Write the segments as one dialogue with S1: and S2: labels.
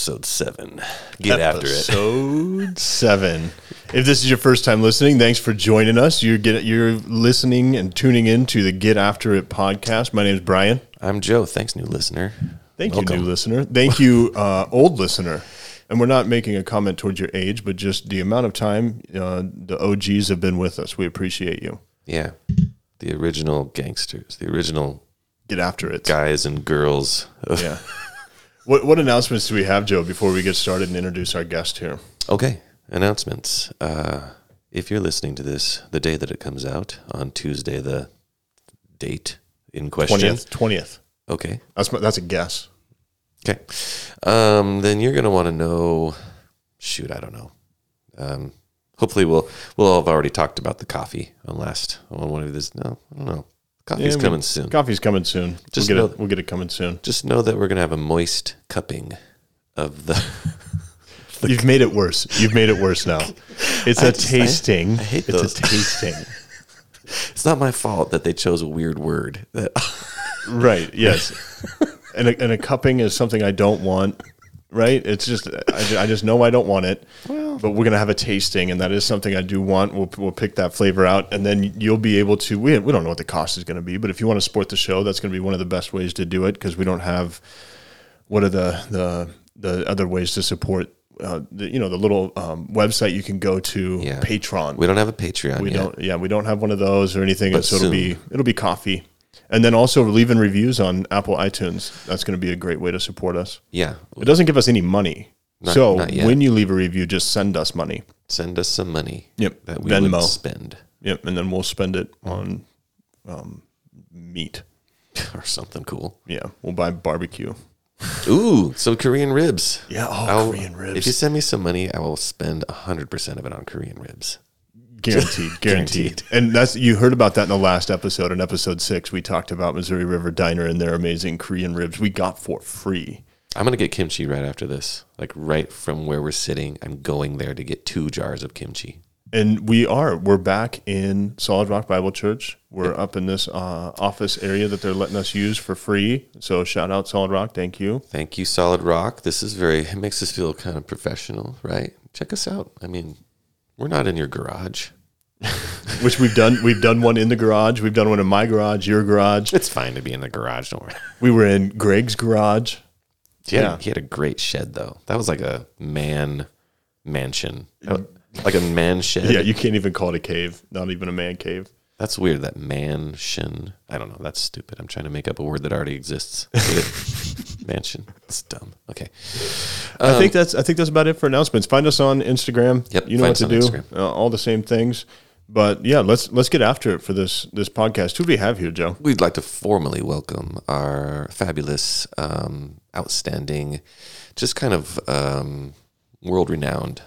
S1: Episode seven. Get after it.
S2: Episode seven. If this is your first time listening, thanks for joining us. You're get you're listening and tuning in to the Get After It podcast. My name is Brian.
S1: I'm Joe. Thanks, new listener.
S2: Thank you, new listener. Thank you, uh, old listener. And we're not making a comment towards your age, but just the amount of time uh, the OGs have been with us. We appreciate you.
S1: Yeah, the original gangsters, the original
S2: Get after it.
S1: guys and girls.
S2: Yeah. what what announcements do we have, Joe, before we get started and introduce our guest here?
S1: Okay, announcements. Uh, if you're listening to this the day that it comes out on Tuesday, the date in question.
S2: Twentieth. Twentieth.
S1: Okay.
S2: That's that's a guess.
S1: Okay. Um, then you're gonna want to know. Shoot, I don't know. Um, hopefully, we'll we'll all have already talked about the coffee on last on one of this. No, I don't know. Coffee's
S2: Yeah,
S1: coming soon.
S2: Coffee's coming soon.
S1: Just
S2: we'll
S1: know-
S2: get it. We'll get it coming soon.
S1: Just know that we're gonna have a moist cupping of the.
S2: You've made it worse. You've made it worse now. It's
S1: I
S2: a
S1: just- I-
S2: tasting.
S1: I hate
S2: it's
S1: those.
S2: a tasting.
S1: It's not my fault that they chose a weird word. That
S2: right. Yes. And a, and a cupping is something I don't want. Right. It's just I, I just know I don't want it. but we're gonna have a tasting, and that is something I do want. We'll we'll pick that flavor out, and then you'll be able to. We we don't know what the cost is going to be, but if you want to support the show, that's going to be one of the best ways to do it because we don't have. What are the the the other ways to support? Uh, the, you know the little um, website you can go to
S1: Yeah.
S2: Patreon.
S1: we don't have a Patreon
S2: We
S1: yet.
S2: don't. Yeah, we don't have one of those or anything.
S1: But
S2: so it'll be it'll be coffee, and then also leaving reviews on Apple iTunes. That's going to be a great way to support us.
S1: Yeah,
S2: It doesn't give us any money,
S1: Not-
S2: so
S1: not
S2: when you leave a review, just send us money.
S1: send us some money.
S2: Yep,
S1: that we
S2: Venmo.
S1: would spend
S2: Yep, and then we'll spend it on um, meat.
S1: or something cool.
S2: Yeah, we'll buy barbecue.
S1: Ooh, some Korean ribs.
S2: Yeah, oh,
S1: I'll-
S2: Korean ribs.
S1: If you send me some money, I will spend hundred percent of it on Korean ribs.
S2: Guaranteed, guaranteed. And that's you heard about that in the last episode. In episode six, we talked about Missouri River Diner and their amazing Korean ribs we got for free.
S1: I'm gonna get kimchi right after this. Like right from where we're sitting, I'm going there to get two jars of kimchi.
S2: And we are. We're back in Solid Rock Bible Church. We're up in this uh, office area that they're letting us use for free. So shout out Solid Rock. Thank you.
S1: Thank you, Solid Rock. This is very. It makes us feel kind of professional, right? Check us out. I mean, we're not in your garage.
S2: Which we've done. We've done one in the garage. We've done one in my garage, your garage.
S1: It's fine to be in the garage. Don't worry.
S2: We were in Greg's garage.
S1: He had,
S2: Yeah.
S1: he had a great shed though. That was like a man mansion, Uh, like a man shed.
S2: Yeah, you can't even call it a cave. Not even a man cave.
S1: That's weird. That mansion. I don't know. That's stupid. I'm trying to make up a word that already exists. mansion. It's dumb. Okay.
S2: I think that's. I think that's about it for announcements. Find us on Instagram.
S1: Yep,
S2: you know what to do. Uh, all the same things. But yeah, let's let's get after it for this this podcast. Who do we have here, Joe?
S1: We'd like to formally welcome our fabulous, um, outstanding, just kind of um, world renowned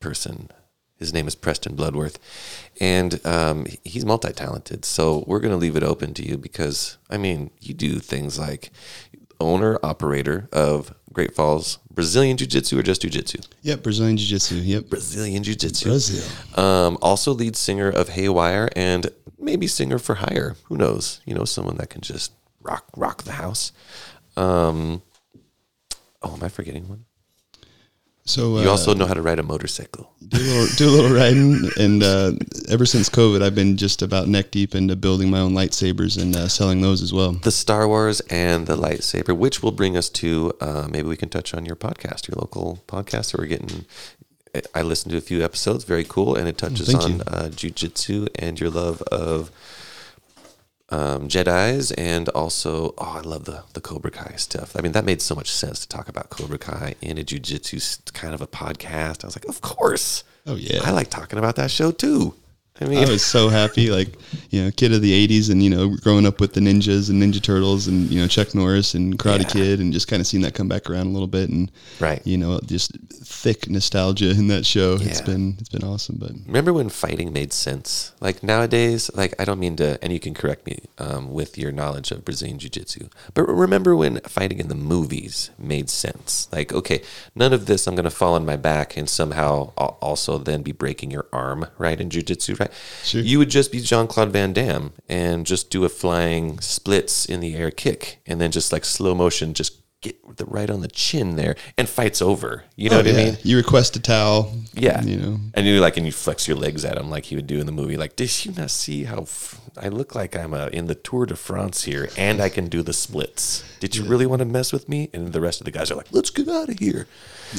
S1: person. His name is Preston Bloodworth, and um, he's multi talented. So we're going to leave it open to you because, I mean, you do things like owner, operator of Great Falls Brazilian Jiu Jitsu or just Jiu Jitsu?
S3: Yep, Brazilian Jiu Jitsu. Yep.
S1: Brazilian Jiu Jitsu.
S3: Brazil.
S1: Um, also lead singer of Haywire and maybe singer for hire. Who knows? You know, someone that can just rock rock the house. Um, oh, am I forgetting one?
S3: So uh,
S1: You also know how to ride a motorcycle.
S3: do a little, do a little riding, and uh, ever since COVID, I've been just about neck deep into building my own lightsabers and uh, selling those as well.
S1: The Star Wars and the lightsaber, which will bring us to uh, maybe we can touch on your podcast, your local podcast that we're getting. I listened to a few episodes, very cool, and it touches
S3: thank
S1: on
S3: you.
S1: uh, jujitsu and your love of um, Jedi's, and also oh, I love the the Cobra Kai stuff. I mean, that made so much sense to talk about Cobra Kai in a jujitsu kind of a podcast. I was like, of course,
S3: Oh yeah,
S1: I like talking about that show too. I mean,
S3: I was so happy, like you know, kid of the '80s, and you know, growing up with the ninjas and Ninja Turtles, and you know, Chuck Norris and Karate
S1: Yeah.
S3: Kid, and just kind of seeing that come back around a little bit, and
S1: Right.
S3: you know, just thick nostalgia in that show. It's
S1: Yeah.
S3: been it's been awesome, but
S1: Remember when fighting made sense? Like nowadays, like I don't mean to, and you can correct me um, with your knowledge of Brazilian Jiu Jitsu, but remember when fighting in the movies made sense? Like, okay, none of this, I'm going to fall on my back and somehow al- also then be breaking your arm, right, in Jiu Jitsu, right? Right?
S3: Sure.
S1: You would just be Jean Claude Van Damme and just do a flying splits in the air kick, and then just like slow motion, just get the right on the chin there, and fights over. You know what I
S3: Oh,
S1: mean?
S3: You request a towel.
S1: Yeah,
S3: You know.
S1: and you like, and you flex your legs at him like he would do in the movie. Like, did you not see how f- I look like I'm uh, in the Tour de France here, and I can do the splits? Did you really want to mess with me? And the rest of the guys are like, let's get out of here.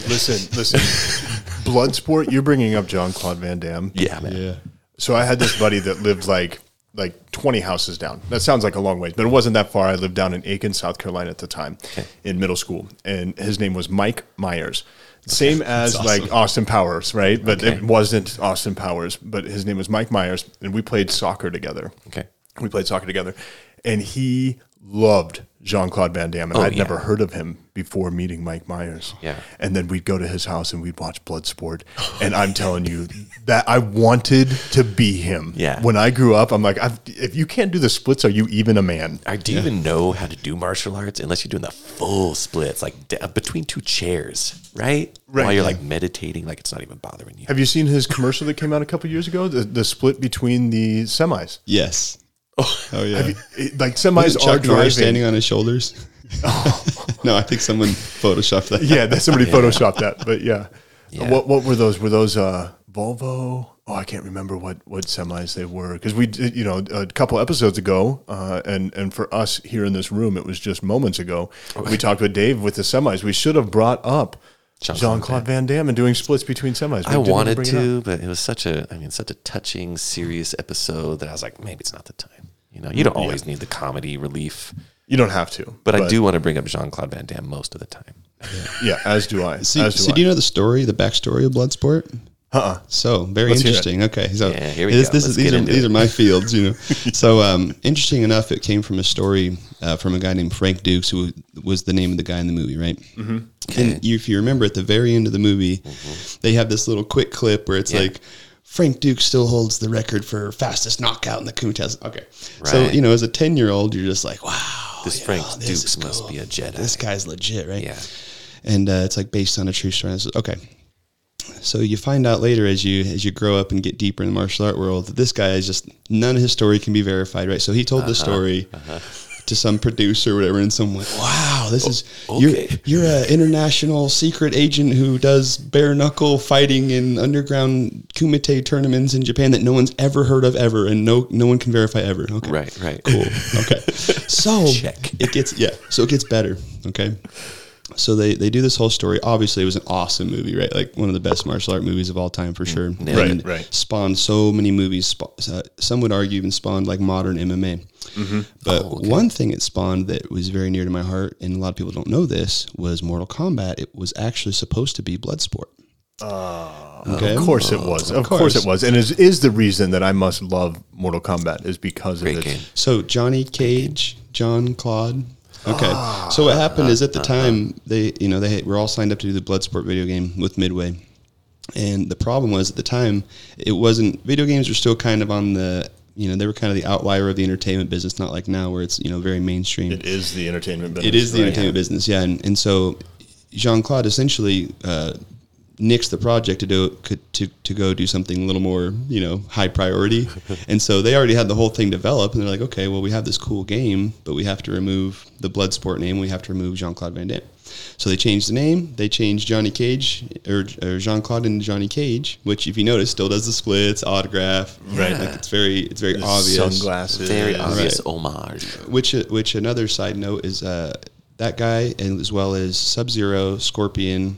S2: Listen, listen. Bloodsport, you're bringing up Jean Claude Van Damme.
S1: Yeah, man.
S3: Yeah.
S2: So I had this buddy that lived like like 20 houses down. That sounds like a long ways, but it wasn't that far. I lived down in Aiken, South Carolina at the time in middle school. And his name was Mike Myers. Same as like Austin Powers, right? But
S1: Okay.
S2: it wasn't Austin Powers, but his name was Mike Myers. And we played soccer together.
S1: Okay.
S2: We played soccer together. And he loved Jean Claude Van Damme. And
S1: Oh,
S2: I'd
S1: yeah.
S2: never heard of him before meeting Mike Myers.
S1: Yeah.
S2: And then we'd go to his house and we'd watch Bloodsport. And I'm telling you that I wanted to be him.
S1: Yeah.
S2: When I grew up, I'm like, I've, if you can't do the splits, are you even a man?
S1: I do you even know how to do martial arts unless you're doing the full splits, like d- uh, between two chairs, right?
S2: Right.
S1: While you're like meditating, like it's not even bothering you.
S2: Have you seen his commercial that came out a couple years ago? The, the split between the semis.
S3: Yes. Oh, yeah.
S2: It- like semis are
S3: Chuck
S2: driving.
S3: Standing on his shoulders? no, I think someone photoshopped that.
S2: yeah, that somebody photoshopped that. But yeah.
S1: Yeah.
S2: What what were those? Were those uh, Volvo? Oh, I can't remember what what semis they were because we did, you know a couple episodes ago, uh, and and for us here in this room, it was just moments ago. We talked with Dave with the semis. We should have brought up Jean Claude Van Damme and doing splits between semis. We
S1: I wanted
S2: bring it
S1: to, but it was such a, I mean, such a touching, serious episode that I was like, maybe it's not the time. You know, you don't always need the comedy relief,
S2: You don't have to,
S1: but, I do want to bring up Jean Claude Van Damme most of the time.
S2: Yeah, as do I.
S3: See,
S2: as do
S3: so
S2: I.
S3: do you know the story, the backstory of Bloodsport?
S2: Uh-uh.
S3: So very
S2: Let's
S3: interesting. Okay, so
S1: Yeah, here we
S3: this,
S1: go.
S3: this is these are these
S1: it.
S3: are my fields, you know. so um, interesting enough, it came from a story uh, from a guy named Frank Dux, who was the name of the guy in the movie, right? Mm-hmm. And you, if you remember, at the very end of the movie, they have this little quick clip where it's
S1: Mm-hmm. Yeah.
S3: like. Frank Duke still holds the record for fastest knockout in the Kumite. Okay, so you know, as a ten-year-old, you're just like, "Wow,
S1: This Frank
S3: know, this
S1: Dux
S3: is
S1: must be a Jedi.
S3: This guy's legit, right?"
S1: Yeah.
S3: and uh, it's like based on a true story. Okay. So you find out later as you as you grow up and get deeper in the martial art world that this guy is just none of his story can be verified, right? So he told the story to some producer or whatever, and someone went, "Wow, this oh, is
S1: okay.
S3: you're you're an international secret agent who does bare knuckle fighting in underground kumite tournaments in Japan that no one's ever heard of ever, and no no one can verify ever." Okay,
S1: Right, right.
S3: cool. Okay. So
S1: Check.
S3: it gets yeah. So it gets better. Okay. So they, they do this whole story. Obviously, it was an awesome movie, right? Like one of the best martial art movies of all time for sure.
S1: Nailed
S2: Right,
S3: And
S2: right.
S3: Spawned so many movies. uh, Some would argue even spawned like modern MMA.
S2: Mm-hmm.
S3: But
S1: Oh, okay.
S3: one thing it spawned that was very near to my heart, and a lot of people don't know this, was Mortal Kombat. It was actually supposed to be Bloodsport. okay.
S2: Of course it was. Of, course.
S3: course.
S2: it was. And is is the reason that I must love Mortal Kombat is because
S1: Great
S2: of its
S1: game.
S3: So Johnny Cage, Jean Claude. Okay. so what happened is at the time they, you know, they were all signed up to do the Bloodsport video game with Midway, and the problem was at the time it wasn't. Video games were still kind of on the, you know, they were kind of the outlier of the entertainment business, not like now where it's you know very mainstream.
S2: It is the entertainment business.
S3: It is the
S2: right?
S3: entertainment business, yeah. And, and so Jean Claude essentially uh, nixed the project to do could, to to go do something a little more you know high priority. and so they already had the whole thing developed, and they're like, okay, well we have this cool game, but we have to remove the Bloodsport name. We have to remove Jean Claude Van Damme. So they changed the name. They changed Johnny Cage or, or Jean Claude into Johnny Cage, which if you notice still does the splits, autograph,
S2: Right.
S3: Like it's very it's very
S2: The
S3: obvious
S2: Sunglasses.
S1: Very
S2: Right.
S1: obvious homage.
S3: which which another side note is uh, that guy and as well as Sub Zero, Scorpion,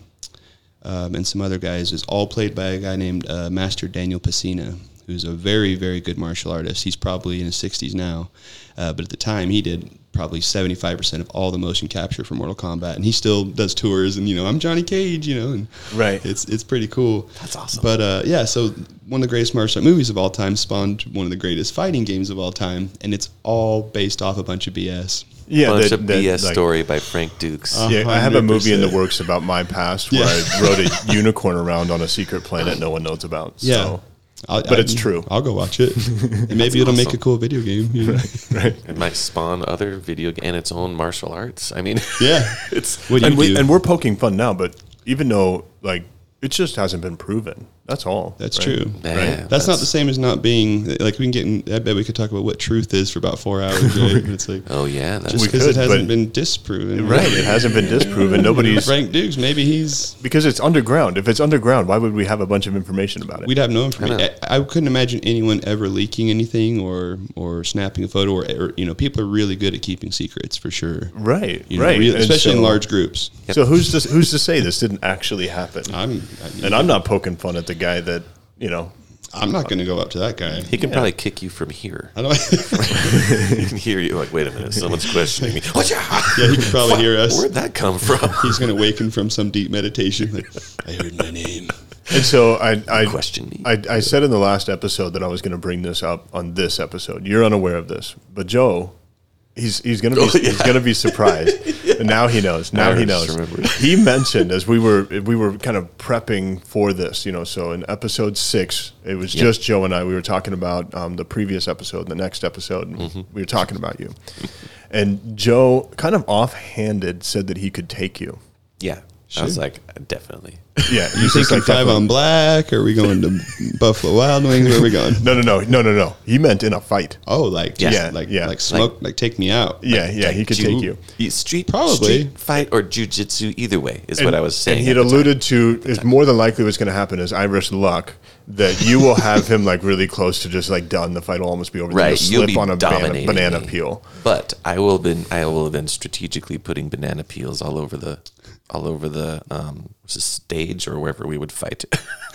S3: um, and some other guys is all played by a guy named uh, Master Daniel Pesina, who's a very very good martial artist. He's probably in his sixties now, uh, but at the time he did probably seventy five percent of all the motion capture for Mortal Kombat, and he still does tours. And you know, I'm Johnny Cage, you know, and
S2: Right.
S3: it's it's pretty cool.
S1: That's awesome.
S3: But uh, yeah, so one of the greatest martial art movies of all time spawned one of the greatest fighting games of all time, and it's all based off a bunch of BS.
S2: Yeah,
S1: Bunch
S2: that-
S1: of
S2: that,
S1: BS
S2: like-
S1: story by Frank Dux. Uh-huh.
S2: Yeah, I have a movie in the works about my past where
S3: Yeah.
S2: I rode a unicorn around on a secret planet no one knows about.
S3: Yeah.
S2: So,
S3: I'll-
S2: But it's true.
S3: I'll go watch it. and maybe it'll make a cool video game. you know?
S2: right.
S1: It might spawn other video and its own martial arts. I mean,
S3: Yeah.
S1: it's
S3: What do you
S2: And, we,
S3: do?
S2: and we're poking fun now, but even though like it just hasn't been proven. That's all.
S3: That's
S2: right?
S3: true.
S1: Man,
S3: That's, not the same as not being like we can get. In, I bet we could talk about what truth is for about four hours. Right? But it's like
S1: Oh yeah, that's
S3: just
S2: We
S3: because it hasn't been disproven.
S2: Right. It hasn't been disproven. Nobody's
S3: Frank Dux. Maybe he's.
S2: because it's underground. If it's underground, why would we have a bunch of information about it?
S3: We'd have no information. I, I couldn't imagine anyone ever leaking anything or or snapping a photo or, or you know people are really good at keeping secrets for sure.
S2: right.
S3: You know,
S2: right.
S3: real-
S2: And
S3: especially in large groups.
S2: So who's to, who's to say this didn't actually happen?
S3: I'm
S2: and I'm not poking fun at the guy that you know.
S3: I'm not going to go up to that guy.
S1: he can probably kick you from here.
S3: I don't.
S1: he can hear you like, wait a minute, someone's questioning me. Watch out!
S3: yeah, he can probably hear us.
S1: Where'd that come from?
S3: He's going to awaken from some deep meditation. Like, I heard my name.
S2: And so I I
S1: Question me.
S2: I, I said in the last episode that I was going to bring this up on this episode. You're unaware of this, but Joe, he's he's going to be
S1: Oh, yeah.
S2: he's going to be surprised. And now he knows. Now
S1: I
S2: he knows. He mentioned as we were we were kind of prepping for this, you know. So in episode six, it was
S1: Yep.
S2: just Joe and I. We were talking about um, the previous episode, the next episode.
S1: Mm-hmm.
S2: We were talking about you, and Joe kind of offhanded said that he could take you.
S1: yeah, I was like, definitely.
S2: Yeah,
S3: You think
S2: like
S3: five on black? Are we going to Buffalo Wild Wings? Where are we going?
S2: No, no, no, no, no, no. He meant in a fight.
S3: Oh, like
S1: Yeah.
S3: just like
S2: Yeah.
S3: like smoke, like, take me out.
S2: Yeah, yeah, he could
S1: Ju-
S2: take you.
S1: Street,
S3: Probably.
S1: street fight or jujitsu, either way, is what I was saying.
S2: And he'd
S1: at time.
S2: alluded to is more than likely what's going to happen is Irish luck that you will have him like really close to just like done. The fight will almost be over.
S1: Right,
S2: He'll
S1: you'll
S2: slip
S1: be
S2: on a banana, banana peel.
S1: But I will been I will have been strategically putting banana peels all over the all over the um stage or wherever we would fight.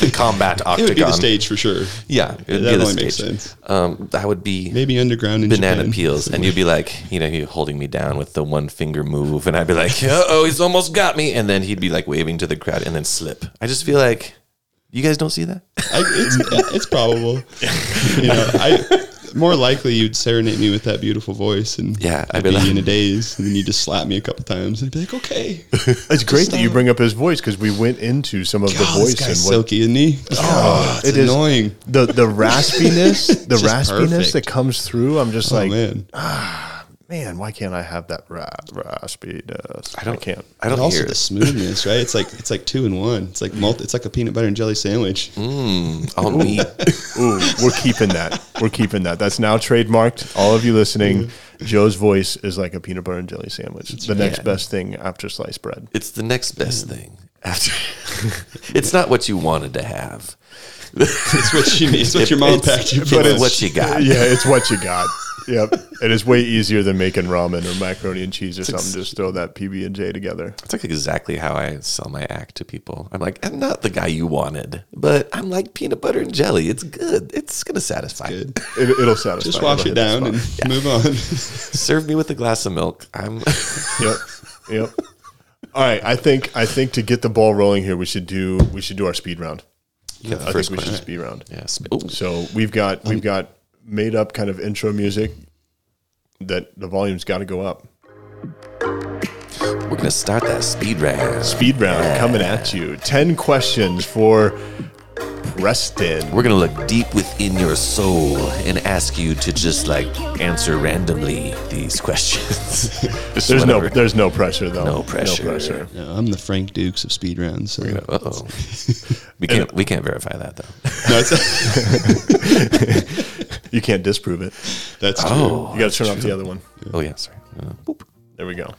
S1: the combat
S3: It would be the stage for sure.
S1: Yeah, it would
S3: that
S1: be the
S3: only makes sense.
S1: Um, that would be
S3: Maybe underground in
S1: banana
S3: Japan.
S1: peels, and you'd be like, you know, you holding me down with the one finger move, and I'd be like, uh oh, he's almost got me, and then he'd be like waving to the crowd and then slip. I just feel like you guys don't see that.
S3: I, it's, it's probable. You know, I more likely you'd serenade me with that beautiful voice, and
S1: Yeah, I'd
S3: I'd
S1: be
S3: be
S1: like-
S3: in a daze, and then you just slap me a couple times, and I'd be like, okay,
S2: It's great that you bring up his voice because we went into some of the voice
S3: this
S2: and
S3: guy's
S2: what
S3: silky, isn't he? Oh, it's
S2: it is-
S3: annoying.
S2: the the raspiness, the raspiness
S3: perfect.
S2: that comes through. I'm just
S3: Oh
S2: like,
S3: man, ah.
S2: Man, why can't I have that ra- raspiness?
S1: I don't.
S2: can't.
S1: I don't
S3: and also
S1: hear
S3: the
S1: it.
S3: smoothness, right? It's like it's like two in one. It's like multi, It's like a peanut butter and jelly sandwich.
S1: Mm, all meat.
S2: Ooh, we're keeping that. We're keeping that. That's now trademarked. All of you listening, Joe's voice is like a peanut butter and jelly sandwich. It's the next best thing after sliced bread.
S1: It's the next best thing after. it's not what you wanted to have.
S3: It's what you need. It's what your mom
S1: it's-
S3: packed you.
S1: But it's
S3: for.
S1: what you got.
S2: Yeah, it's what you got. Yep, and it's way easier than making ramen or macaroni and cheese or something. Just throw that PB and J together.
S1: It's like exactly how I sell my act to people. I'm like, I'm not the guy you wanted, but I'm like peanut butter and jelly. It's good. It's gonna satisfy.
S3: Good.
S2: It, it'll satisfy.
S3: Just wash
S2: It'll
S3: it
S2: hit
S3: down and
S2: spot.
S3: move on.
S1: Serve me with a glass of milk. I'm.
S2: Yep, yep. All right, I think I think to get the ball rolling here, we should do we should do our speed round.
S1: Yeah,
S2: I
S1: first
S2: think we should speed round.
S1: Yes. Ooh.
S2: So we've got we've got made up kind of intro music that the volume's got to go up.
S1: We're gonna start that speed round.
S2: Speed round coming at you. Ten questions for Preston.
S1: We're gonna look deep within your soul and ask you to just like answer randomly these questions. Just
S2: There's no there's no pressure though.
S1: No pressure.
S2: No pressure.
S3: Yeah, I'm the Frank Dux of speed rounds. So.
S1: Uh-oh. we can't. We can't verify that though.
S3: No, it's,
S2: You can't disprove it.
S3: that's true.
S1: Oh.
S2: You got to turn off the other one.
S1: Oh yeah. Sorry. Uh, boop.
S2: There we go.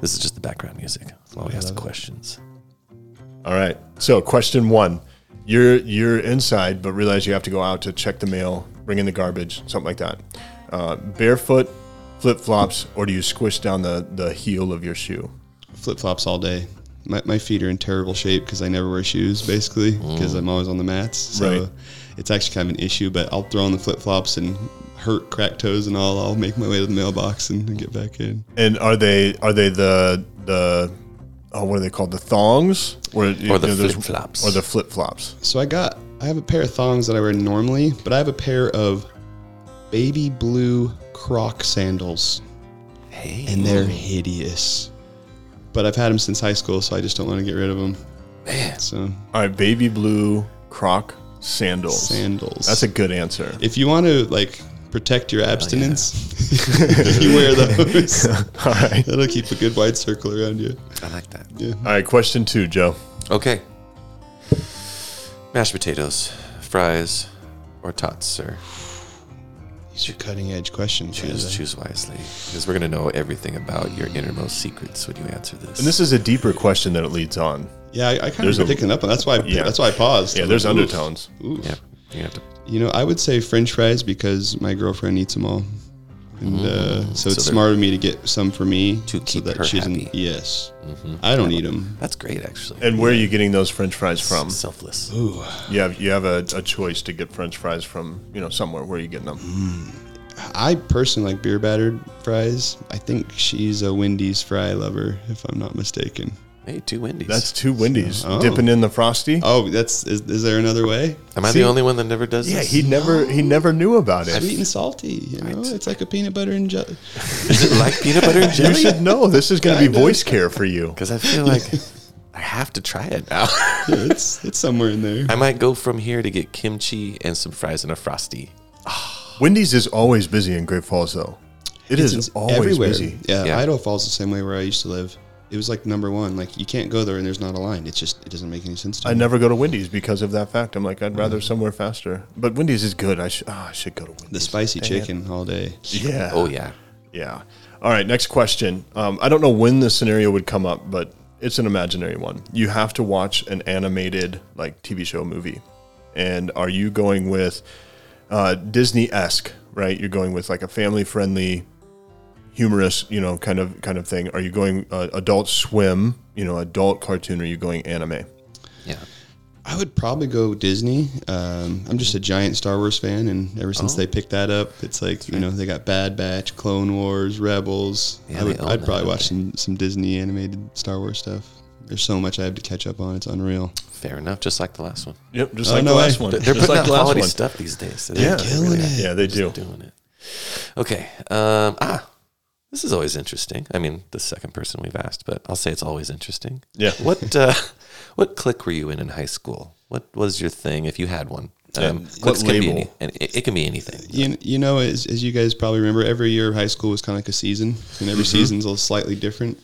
S1: This is just the background music while we ask the questions.
S2: All right. So question one: You're you're inside, but realize you have to go out to check the mail, bring in the garbage, something like that. Uh, barefoot, flip flops, or do you squish down the the heel of your shoe?
S3: Flip flops all day. My, my feet are in terrible shape because I never wear shoes, basically, because I'm always on the mats. So
S2: Right.
S3: it's actually kind of an issue, but I'll throw on the flip flops and hurt cracked toes and all. I'll make my way to the mailbox and, and get back in.
S2: And are they are they the the oh what are they called the thongs or,
S1: Or the
S2: there's-
S1: flip-flops.
S2: or the flip flops?
S3: So I got, I have a pair of thongs that I wear normally, but I have a pair of baby blue croc sandals,
S1: Hey.
S3: and they're hideous. But I've had them since high school, so I just don't want to get rid of them.
S1: Man.
S3: So
S2: All right, baby blue croc sandals.
S3: sandals.
S2: That's a good answer.
S3: if you want to like protect your oh, abstinence, you wear those.
S2: All right.
S3: That'll keep a good wide circle around you.
S1: I like that.
S3: Yeah.
S2: All right, question two, Joe.
S1: Okay. Mashed potatoes, fries, or tots, sir.
S3: These are cutting edge questions.
S1: Choose
S3: Isaac.
S1: choose wisely, because we're gonna know everything about your innermost secrets when you answer this.
S2: And this is a deeper question that it leads on.
S3: Yeah, I, I kind
S2: There's
S3: of
S2: a-
S3: been picking up on. That's why. I,
S2: Yeah.
S3: That's why I paused.
S2: Yeah, there's
S3: like,
S2: undertones.
S3: oof.
S1: yeah, you have to.
S3: You know, I would say French fries because my girlfriend eats them all, and uh, mm-hmm. so,
S1: So
S3: it's smart of me to get some for me
S1: To keep
S3: so that
S1: her
S3: she doesn't.
S1: happy.
S3: Yes, mm-hmm. I don't eat them.
S1: That's great, actually.
S2: And where are you getting those French fries from?
S1: Selfless. Ooh.
S2: You have you have a, a choice to get French fries from you know somewhere. Where are you getting them? Mm.
S3: I personally like beer battered fries. I think she's a Wendy's fry lover, if I'm not mistaken.
S1: Hey, two Wendy's.
S2: That's two Wendy's
S3: Oh.
S2: dipping in the frosty.
S3: Oh, that's is, is there another way?
S1: Am I
S2: See-
S1: the only one that never does
S2: yeah,
S1: this?
S2: he never he never knew about it.
S3: I've eaten salty. You know, it's like a peanut butter and jelly.
S1: Is it like peanut butter and
S2: You
S1: jelly?
S2: should know. This is going to be voice care for you.
S1: Because I feel like I have to try it now.
S3: Yeah, it's it's somewhere in there.
S1: I might go from here to get kimchi and some fries and a frosty.
S2: Wendy's is always busy in Great Falls, though. It is
S3: It's
S2: always
S3: everywhere.
S2: busy.
S3: Yeah,
S1: Yeah.
S3: Idaho Falls is the same way where I used to live. It was like number one. Like you can't go there and there's not a line. It's just it doesn't make any sense to
S2: I
S3: me.
S2: never go to Wendy's because of that fact. I'm like, I'd rather somewhere faster. But Wendy's is good. I, sh- ah, I should go to Wendy's.
S3: The spicy
S2: Dang it.
S3: chicken all day.
S2: Yeah.
S1: Oh yeah.
S2: Yeah. All right. Next question. Um, I don't know when this scenario would come up, but it's an imaginary one. You have to watch an animated like TV show movie, and are you going with uh, Disney esque? Right. You're going with like a family friendly, humorous, you know, kind of kind of thing. Are you going uh, Adult Swim? You know, adult cartoon? Or are you going anime?
S1: Yeah.
S3: I would probably go Disney. Um, I'm just a giant Star Wars fan, and ever since
S1: Oh.
S3: they picked that up, it's like you know they got Bad Batch, Clone Wars, Rebels.
S1: Yeah,
S3: I would, I'd probably
S1: don't
S3: watch
S1: they?
S3: some some Disney animated Star Wars stuff. There's so much I have to catch up on. It's unreal.
S1: Fair enough. Just like the last one.
S2: Yep. Just
S3: Oh,
S2: like
S3: no
S2: the
S3: way.
S2: last one.
S1: They're
S2: Just
S1: putting
S2: like
S1: out
S2: the last
S1: quality
S2: one.
S1: stuff these days.
S2: Yeah.
S1: They're
S3: Killing it.
S2: Yeah, they do.
S1: just doing it. Okay. Um, ah, this is always interesting. I mean, the second person we've asked, but I'll say it's always interesting.
S2: Yeah.
S1: What uh, what clique were you in in high school? What was your thing if you had one? Um,
S2: what
S1: cliques can be
S2: label?
S1: any, and it, it can be anything.
S3: You, you know, as, as you guys probably remember, every year of high school was kind of like a season, and every season's a little slightly different.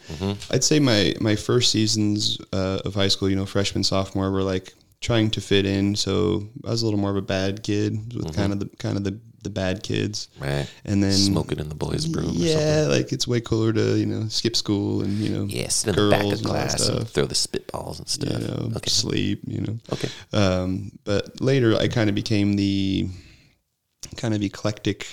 S3: I'd say my my first seasons uh, of high school, you know, freshman, sophomore, were like trying to fit in. So I was a little more of a bad kid with kind of the kind of the, the bad kids,
S1: Right.
S3: and then
S1: Smoking in the boys' room. Or.
S3: Yeah, like it's way cooler to you know skip school and you know
S1: Yeah, sit in the back of
S3: and
S1: class and
S3: stuff.
S1: throw the spitballs and stuff.
S3: You know,
S1: okay.
S3: sleep. You know.
S1: Okay.
S3: Um, but later, I kind of became the kind of eclectic.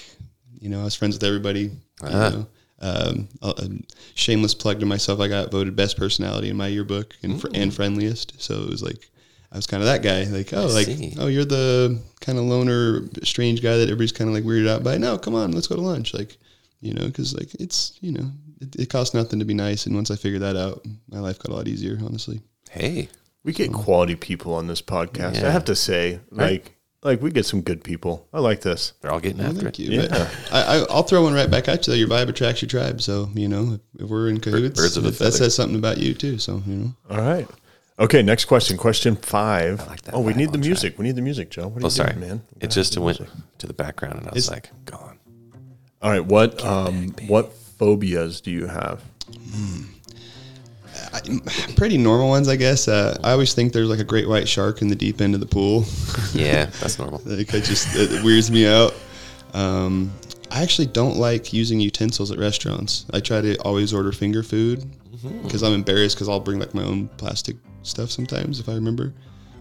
S3: You know, I was friends with everybody. You
S1: Ah.
S3: know, um, a shameless plug to myself. I got voted best personality in my yearbook and fr- and friendliest. So it was like I was kind of that guy. Like, oh,
S1: I
S3: like
S1: see.
S3: oh, you're the kind of loner, strange guy that everybody's kind of like weirded out by. No, come on, let's go to lunch. Like, you know, because like it's you know it, it costs nothing to be nice. And once I figured that out, my life got a lot easier. Honestly.
S1: Hey.
S2: We get quality people on this podcast. I have to say, like, like we get some good people. I like this.
S1: They're all getting
S3: Well,
S1: after
S3: thank
S1: it.
S3: you. But I, I, I'll throw one right back at you. Though. Your vibe attracts your tribe. So you know, if, if we're in cahoots,
S1: birds of a
S3: that
S1: feather.
S3: says something about you too. So you know,
S2: All right. Okay, next question. Question five.
S1: like that
S2: oh, we
S1: vibe
S2: need the
S1: on
S2: music. We need the music, Joe. What are
S1: Oh,
S2: you
S1: sorry,
S2: doing, man?
S1: It just went to the background, and I was
S3: Is-
S1: like, gone.
S2: All right. What um what phobias do you have?
S3: I, pretty normal ones, I guess. Uh, I always think there's like a great white shark in the deep end of the pool.
S1: Yeah, that's normal.
S3: like I just it weirds me out. Um, I actually don't like using utensils at restaurants. I try to always order finger food because I'm embarrassed because I'll bring like my own plastic stuff sometimes if I remember.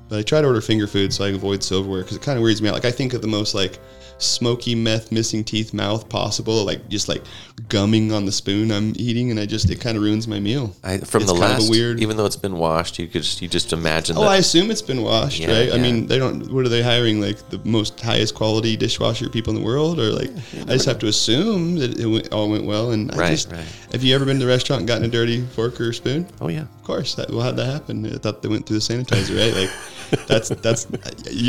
S3: But I try to order finger food so I avoid silverware because it kind of weirds me out. Like I think of the most like smoky meth missing teeth mouth possible, like just like gumming on the spoon I'm eating, and I just it kind of ruins my meal.
S1: I, from
S3: It's
S1: the
S3: kind of a
S1: last,
S3: weird-
S1: even though it's been washed, you could just, you just imagine
S3: Oh,
S1: that.
S3: I assume it's been washed,
S1: Yeah,
S3: right? I mean, they don't. What are they hiring? Like the most highest quality dishwasher people in the world, or like? I just have to assume that it went, all went well. And I
S1: Right,
S3: just,
S1: right.
S3: have you ever been to a restaurant and gotten a dirty fork or spoon?
S1: oh yeah,
S3: Of course, that will have that happen. I thought they went through the sanitizer, right? Like, that's that's.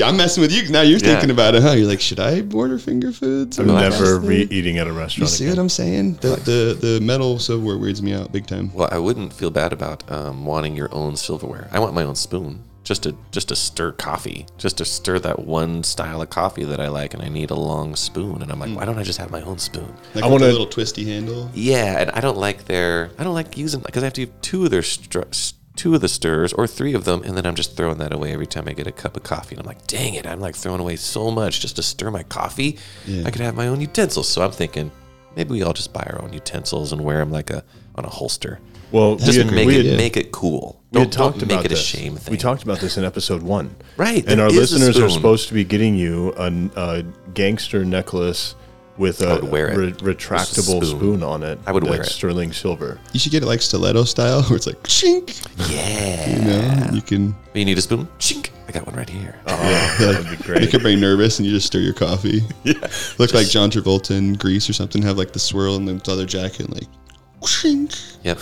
S3: I'm messing with you now. You're
S1: Yeah.
S3: thinking about it, huh? You're like, should I order finger foods?
S2: I'm never re- eating at a restaurant.
S3: You see
S2: again.
S3: what I'm saying? The the the metal silverware weirds me out big time.
S1: Well, I wouldn't feel bad about um, wanting your own silverware. I want my own spoon, just to just to stir coffee, just to stir that one style of coffee that I like, and I need a long spoon. And I'm like, why don't I just have my own spoon?
S3: Like
S2: I
S3: want
S2: a
S3: little twisty handle.
S1: Yeah, and I don't like their, I don't like using because I have to use two of their str- s- two of the stirrers or three of them, and then I'm just throwing that away every time I get a cup of coffee. And I'm like, dang it, I'm like throwing away so much just to stir my coffee.
S3: Yeah.
S1: I could have my own utensils. So I'm thinking maybe we all just buy our own utensils and wear them like a on a holster.
S2: Well,
S1: Just
S2: we
S1: make it make it cool.
S2: we
S1: Don't, don't
S2: talked
S1: make
S2: about
S1: it a
S2: this.
S1: shame thing.
S2: We talked about this in episode one.
S1: Right,
S2: And our listeners are supposed to be getting you a, a gangster necklace with a
S1: would wear it.
S2: re-
S1: Just a
S2: retractable
S1: spoon.
S2: spoon. on it.
S1: I would wear it.
S2: Sterling silver.
S3: You should get it like stiletto style, where it's like chink.
S1: Yeah.
S3: You know, you can.
S1: You need a spoon? Chink. I got one right here.
S2: Oh, that'd be great.
S3: You
S2: great.
S3: get nervous and you just stir your coffee. Yeah. Look like John Travolta in Grease or something. Have like the swirl in the other jacket, like chink.
S1: Yep.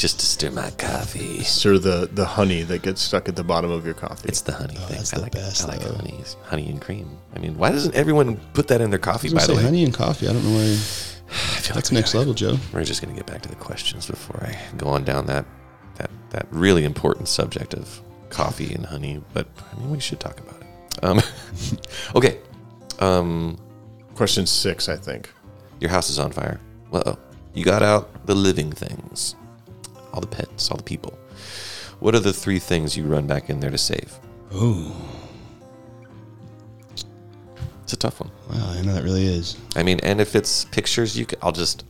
S1: Just to stir my coffee.
S2: Sir, the, the honey that gets stuck at the bottom of your coffee.
S1: It's the honey thing.
S3: Oh, that's
S1: I
S3: the
S1: like
S3: best,
S1: I like
S3: though.
S1: honeys. Honey and cream. I mean, why doesn't everyone put that in their coffee, by
S3: was
S1: the way?
S3: honey and coffee. I don't know why.
S1: I feel
S3: That's
S1: like we
S3: next
S1: gotta-
S3: level, Joe.
S1: We're just going to get back to the questions before I go on down that, that, that really important subject of coffee and honey. But, I mean, we should talk about it. Um, okay. Um,
S2: Question six, I think.
S1: your house is on fire. Uh-oh. You got out the living things. All the pets, all the people. What are the three things you run back in there to save?
S3: Oh,
S1: It's a tough one.
S3: wow! I know that really is.
S1: I mean, and if it's pictures, you could. I'll just.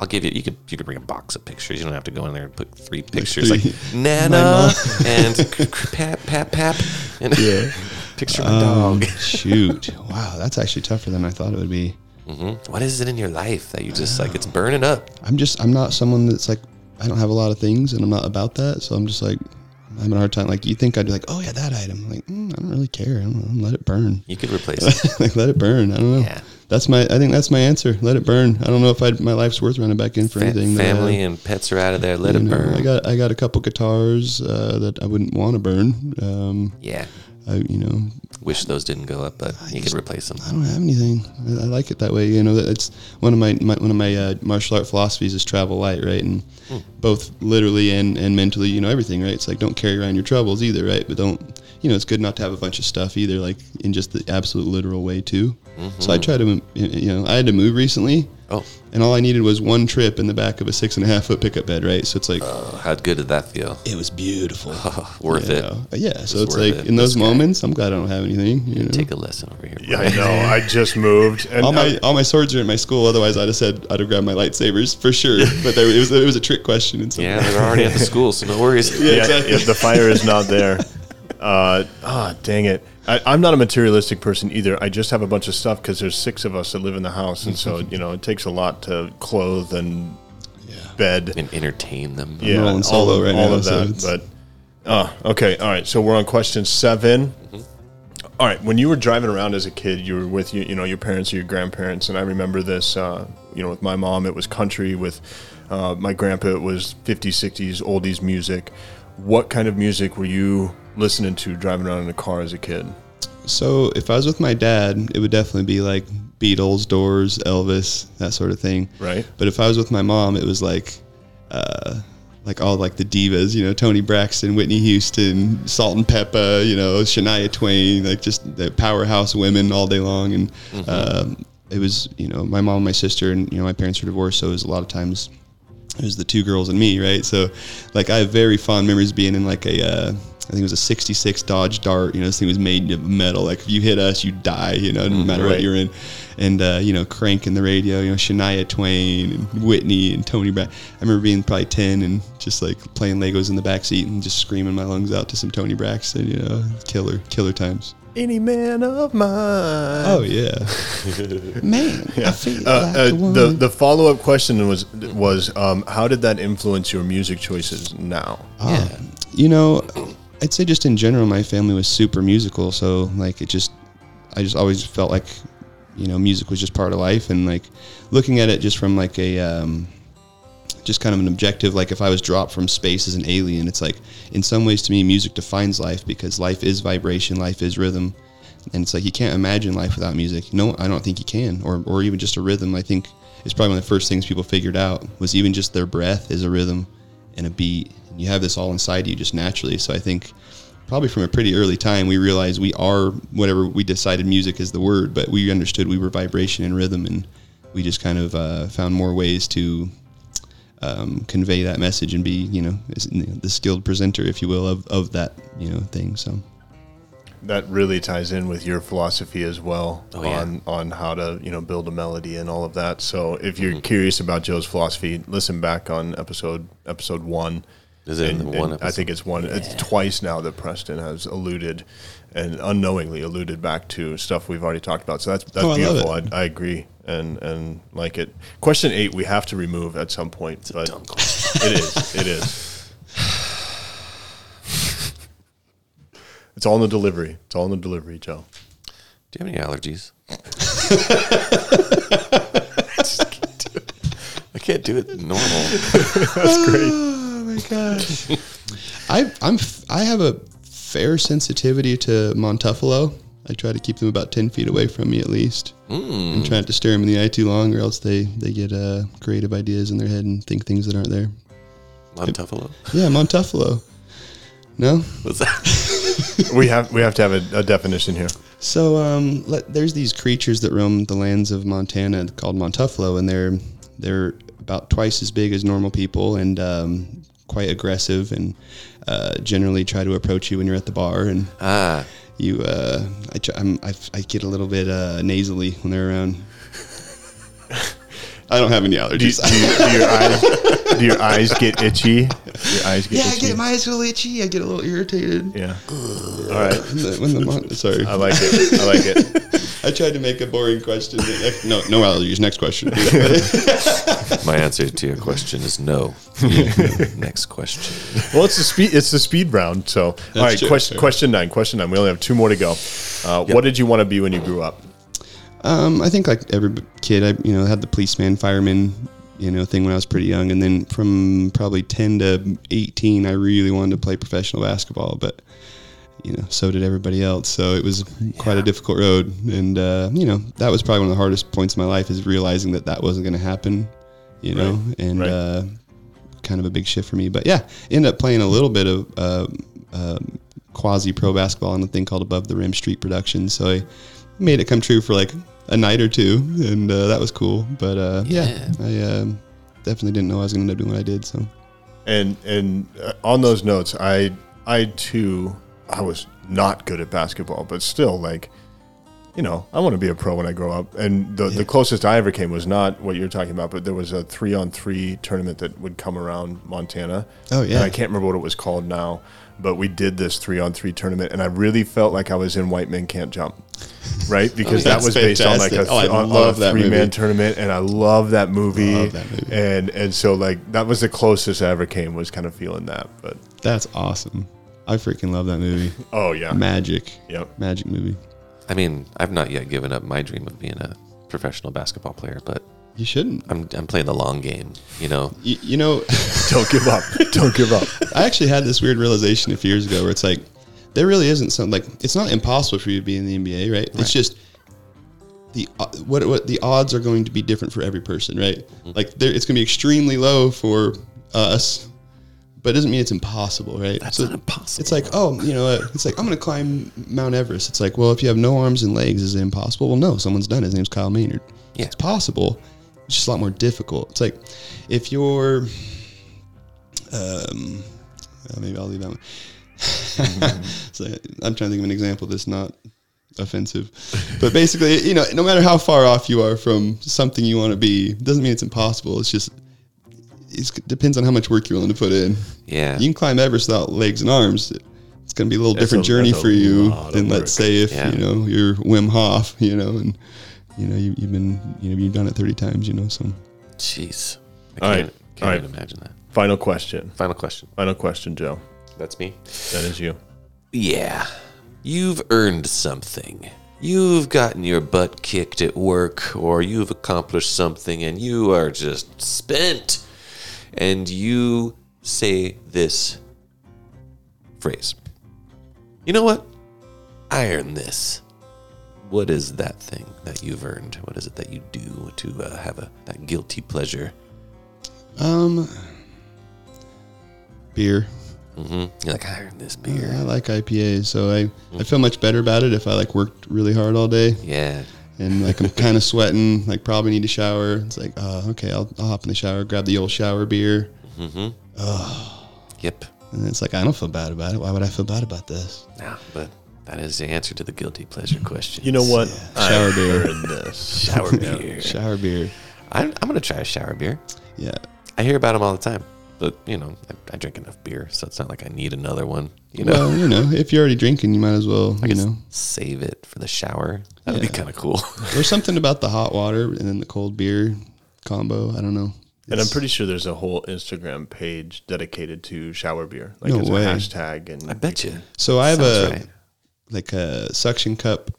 S1: I'll give you. You could. You could bring a box of pictures. You don't have to go in there and put three pictures
S3: three.
S1: like Nana and Pap Pap Pap and
S3: Yeah.
S1: picture of my dog.
S3: Um, shoot! Wow, that's actually tougher than I thought it would be.
S1: hmm What is it in your life that you just like? It's burning up.
S3: I'm just I'm not someone that's like I don't have a lot of things and I'm not about that. So I'm just like I'm having a hard time. Like you think I'd be like, oh yeah, that item. Like mm, I don't really care. I don't know. Let it burn.
S1: You could replace it.
S3: like let it burn. I don't know.
S1: Yeah.
S3: That's my. I think that's my answer. Let it burn. I don't know if I my life's worth running back in for
S1: Fa-
S3: anything.
S1: family and pets are out of there. Let it
S3: know,
S1: burn.
S3: I got I got a couple guitars uh, that I wouldn't want to burn. Um,
S1: yeah.
S3: I you know
S1: Wish those didn't go up, but you could replace them.
S3: I don't have anything. I, I like it that way. You know, that it's one of my, my one of my uh, martial art philosophies is travel light, right? And
S1: Hmm.
S3: both literally and, and mentally, you know, everything, right? It's like don't carry around your troubles either, right? But don't, you know, it's good not to have a bunch of stuff either, like in just the absolute literal way too. So I tried to, you know, I had to move recently,
S1: Mm-hmm. Oh,
S3: and all I needed was one trip in the back of a six and a half foot pickup bed, right? So it's like
S1: uh, how good did that feel?
S3: it was beautiful,
S1: Worth
S3: you
S1: it.
S3: know? Yeah. So
S1: was
S3: it's like
S1: it.
S3: in those
S1: This guy.
S3: moments, I'm glad I don't have anything. You know,
S1: Take a lesson over here.
S2: Yeah, I know. I just moved. And
S3: all my all my swords are in my school. Otherwise, I'd have said I'd have grabbed my lightsabers for sure. But there, it was it was a trick question. And so
S1: Yeah, they're already at the school, so no worries.
S2: yeah,
S3: exactly.
S2: if the fire is not there. Uh, ah, dang it. I, I'm not a materialistic person either. I just have a bunch of stuff because there's six of us that live in the house, and so you know it takes a lot to clothe and bed.
S1: And entertain them.
S2: Yeah,
S3: rolling
S2: all
S3: solo
S2: of,
S3: right
S2: all
S3: now,
S2: of
S3: so
S2: that.
S3: it's-
S2: But uh, okay, all right. So we're on question 7 All right, when you were driving around as a kid, you were with you, you know, your parents or your grandparents, and I remember this. Uh, you know, with my mom, it was country. With uh, my grandpa, it was 50s, 60s, oldies music. What kind of music were you listening to driving around in a car as a kid?
S3: So if I was with my dad, it would definitely be like Beatles, Doors, Elvis, that sort of thing.
S2: Right.
S3: But if I was with my mom, it was like, uh, like all like the divas, you know, Toni Braxton, Whitney Houston, Salt-N-Pepa, you know, Shania Twain, like just the powerhouse women all day long. And um, it was, you know, my mom, and my sister, and you know, my parents were divorced, so it was a lot of times it was the two girls and me, right? So, like, I have very fond memories of being in like a, uh, I think it was a '66 Dodge Dart. You know, this thing was made of metal. Like, if you hit us, you die. You know, no matter
S2: right.
S3: what you're in. And uh, you know, cranking the radio. You know, Shania Twain and Whitney and Tony Brown. I remember being probably ten and just like playing Legos in the back seat and just screaming my lungs out to some Toni Braxton. You know, killer, killer times.
S2: Any man of mine.
S3: Oh yeah, man. I feel
S2: Uh,
S3: like
S2: uh,
S3: the
S2: the the follow up question was was um, how did that influence your music choices now?
S3: Ah, you know, I'd say just in general, my family was super musical. So like, it just, I just always felt like, you know, music was just part of life. And like, looking at it just from like a, um, just kind of an objective. Like, if I was dropped from space as an alien, it's like, in some ways, to me, music defines life because life is vibration, life is rhythm. And it's like you can't imagine life without music. No, I don't think you can, or or even just a rhythm. I think it's probably one of the first things people figured out was even just their breath is a rhythm and a beat. And you have this all inside you just naturally. So I think probably from a pretty early time we realized we are whatever we decided music is the word, but we understood we were vibration and rhythm, and we just kind of uh, found more ways to um, convey that message and be you know, is- you know, the skilled presenter, if you will, of, of that you know thing. So
S2: that really ties in with your philosophy as well
S1: Oh, yeah.
S2: on on how to you know build a melody and all of that. So if you're curious about Joe's philosophy, listen back on episode episode one.
S1: Is it
S2: And-
S1: one
S2: and I think it's one. It's twice now that Preston has alluded and unknowingly alluded back to stuff we've already talked about. So that's that's
S3: Oh,
S2: beautiful.
S3: it.
S2: I, I agree and and like it. Question eight we have to remove at some point, It's but
S1: Dumb question.
S2: it is. It is. It's all in the delivery. It's all in the delivery, Joe.
S1: Do you have any allergies? I, can't I can't do it normal.
S2: That's great.
S3: My gosh. I I'm f- I have a fair sensitivity to Montuffalo. I try to keep them about ten feet away from me at least. Mm. And try not to stare them in the eye too long, or else they they get uh, creative ideas in their head and think things that aren't there.
S1: Montuffalo.
S3: Yeah, Montuffalo. No.
S1: What's that?
S2: We have we have to have a, a definition here.
S3: So um, let, there's these creatures that roam the lands of Montana called Montuffalo, and they're they're about twice as big as normal people and um, quite aggressive and uh, generally try to approach you when you're at the bar and
S1: Ah,
S3: you uh, I, try, I'm, I, I get a little bit uh, nasally when they're around. I don't have any allergies.
S2: do, you, do your eyes do your eyes get itchy? Your eyes get
S3: yeah, I get my eyes a little itchy. I get a little irritated.
S2: yeah. All right.
S3: When the, when the mon- sorry,
S2: I like it. I like it.
S3: I tried to make a boring question. but- No, no allergies. Next question.
S1: my answer to your question is no. Next question.
S2: Well, it's the speed. It's the speed round. So, all right.
S3: true,
S2: Question
S3: fair.
S2: question nine. Question nine. We only have two more to go. Uh, What did you want to be when you grew up?
S3: Um, I think like every kid, I you know had the policeman, fireman, you know thing when I was pretty young, and then from probably ten to eighteen, I really wanted to play professional basketball, but you know so did everybody else. So it was quite a difficult road, and uh, you know that was probably one of the hardest points in my life is realizing that that wasn't going to happen, you know,
S2: Right,
S3: and
S2: right.
S3: uh, kind of a big shift for me. But yeah, ended up playing a little bit of. Uh, um, quasi pro basketball on a thing called Above the Rim Street Productions. So I made it come true for like a night or two, and uh, that was cool. But uh, yeah.
S1: Yeah.
S3: I um, definitely didn't know I was going to end up doing what I did. So
S2: And and uh, on those notes, I I too I was not good at basketball, but still like you know, I want to be a pro when I grow up. And the, the closest I ever came was not what you're talking about, but there was a three on three tournament that would come around Montana.
S3: Oh, yeah.
S2: And I can't remember what it was called now, but we did this three on three tournament, and I really felt like I was in White Men Can't Jump. Right, because oh, that
S3: That's
S2: was based on like a,
S3: fantastic. Oh, I
S2: on,
S3: love
S2: a
S3: that
S2: three man tournament, and I love that movie.
S3: Love that movie.
S2: And and so like that was the closest I ever came was kind of feeling that. But
S3: that's awesome. I freaking love that movie.
S2: oh yeah,
S3: Magic.
S2: Yep.
S3: Magic movie.
S1: I mean, I've not yet given up my dream of being a professional basketball player, but
S3: You shouldn't.
S1: I'm, I'm playing the long game, you know?
S3: You, you know,
S2: don't give up, don't give up.
S3: I actually had this weird realization a few years ago where it's like, there really isn't something like it's not impossible for you to be in the NBA, right? It's just the uh, what what the odds are going to be different for every person, right? Like there, it's going to be extremely low for us, but it doesn't mean it's impossible, right?
S1: That's
S3: So
S1: not impossible.
S3: It's like, oh, you know, uh, it's like I'm going to climb Mount Everest. It's like, well, if you have no arms and legs, is it impossible? Well, no, someone's done. it. His name's Kyle Maynard.
S1: Yeah.
S3: it's possible. It's just a lot more difficult. It's like if you're, um, uh, maybe I'll leave that one. so I'm trying to think of an example that's not offensive, but basically, you know, no matter how far off you are from something you want to be, doesn't mean it's impossible. It's just it depends on how much work you're willing to put in.
S1: Yeah.
S3: You can climb Everest without legs and arms. It's going to be a little
S2: That's
S3: different
S2: a-
S3: journey for you than let's say if
S1: Yeah.
S3: you know you're Wim Hof, you know, and you know you, you've been you know you've done it 30 times, you know. So
S1: Jeez. I
S2: All
S1: can't,
S2: right.
S1: can't
S2: All right.
S1: even imagine that.
S2: Final question,
S1: Final question.
S2: final question, Joe.
S1: That's me.
S2: That is you.
S1: Yeah. You've earned something. You've gotten your butt kicked at work, or you've accomplished something and you are just spent. And you say this phrase You know what? I earned this. What is that thing that you've earned? What is it that you do to uh, have a that guilty pleasure?
S3: um, beer.
S1: hmm You're like, I earned this beer.
S3: I like IPAs, so I I feel much better about it if I like worked really hard all day.
S1: Yeah.
S3: and like I'm kind of sweating, like probably need a shower. It's like, uh, okay, I'll, I'll hop in the shower, grab the old shower beer, Mm-hmm. Oh.
S1: Yep.
S3: and it's like I don't feel bad about it. Why would I feel bad about this?
S1: No, but that is the answer to the guilty pleasure question.
S2: You know what?
S3: Shower
S2: I've
S3: beer.
S2: heard this.
S1: shower beer.
S3: Shower beer,
S1: I'm, I'm gonna try a shower beer.
S3: yeah.
S1: I hear about them all the time, but you know, I, I drink enough beer, so it's not like I need another one. You know,
S3: Well, you know, if you're already drinking, you might as well,
S1: I
S3: you
S1: guess
S3: know.
S1: save it for the shower. That'd be
S3: Yeah.
S1: kind of cool.
S3: There's something about the hot water and then the cold beer combo. I don't know.
S2: And I'm pretty sure there's a whole Instagram page dedicated to shower beer. Like
S3: No
S2: it's
S3: way.
S2: a hashtag and
S1: I bet you.
S3: So I have
S1: Sounds
S3: a
S1: right.
S3: Like a suction cup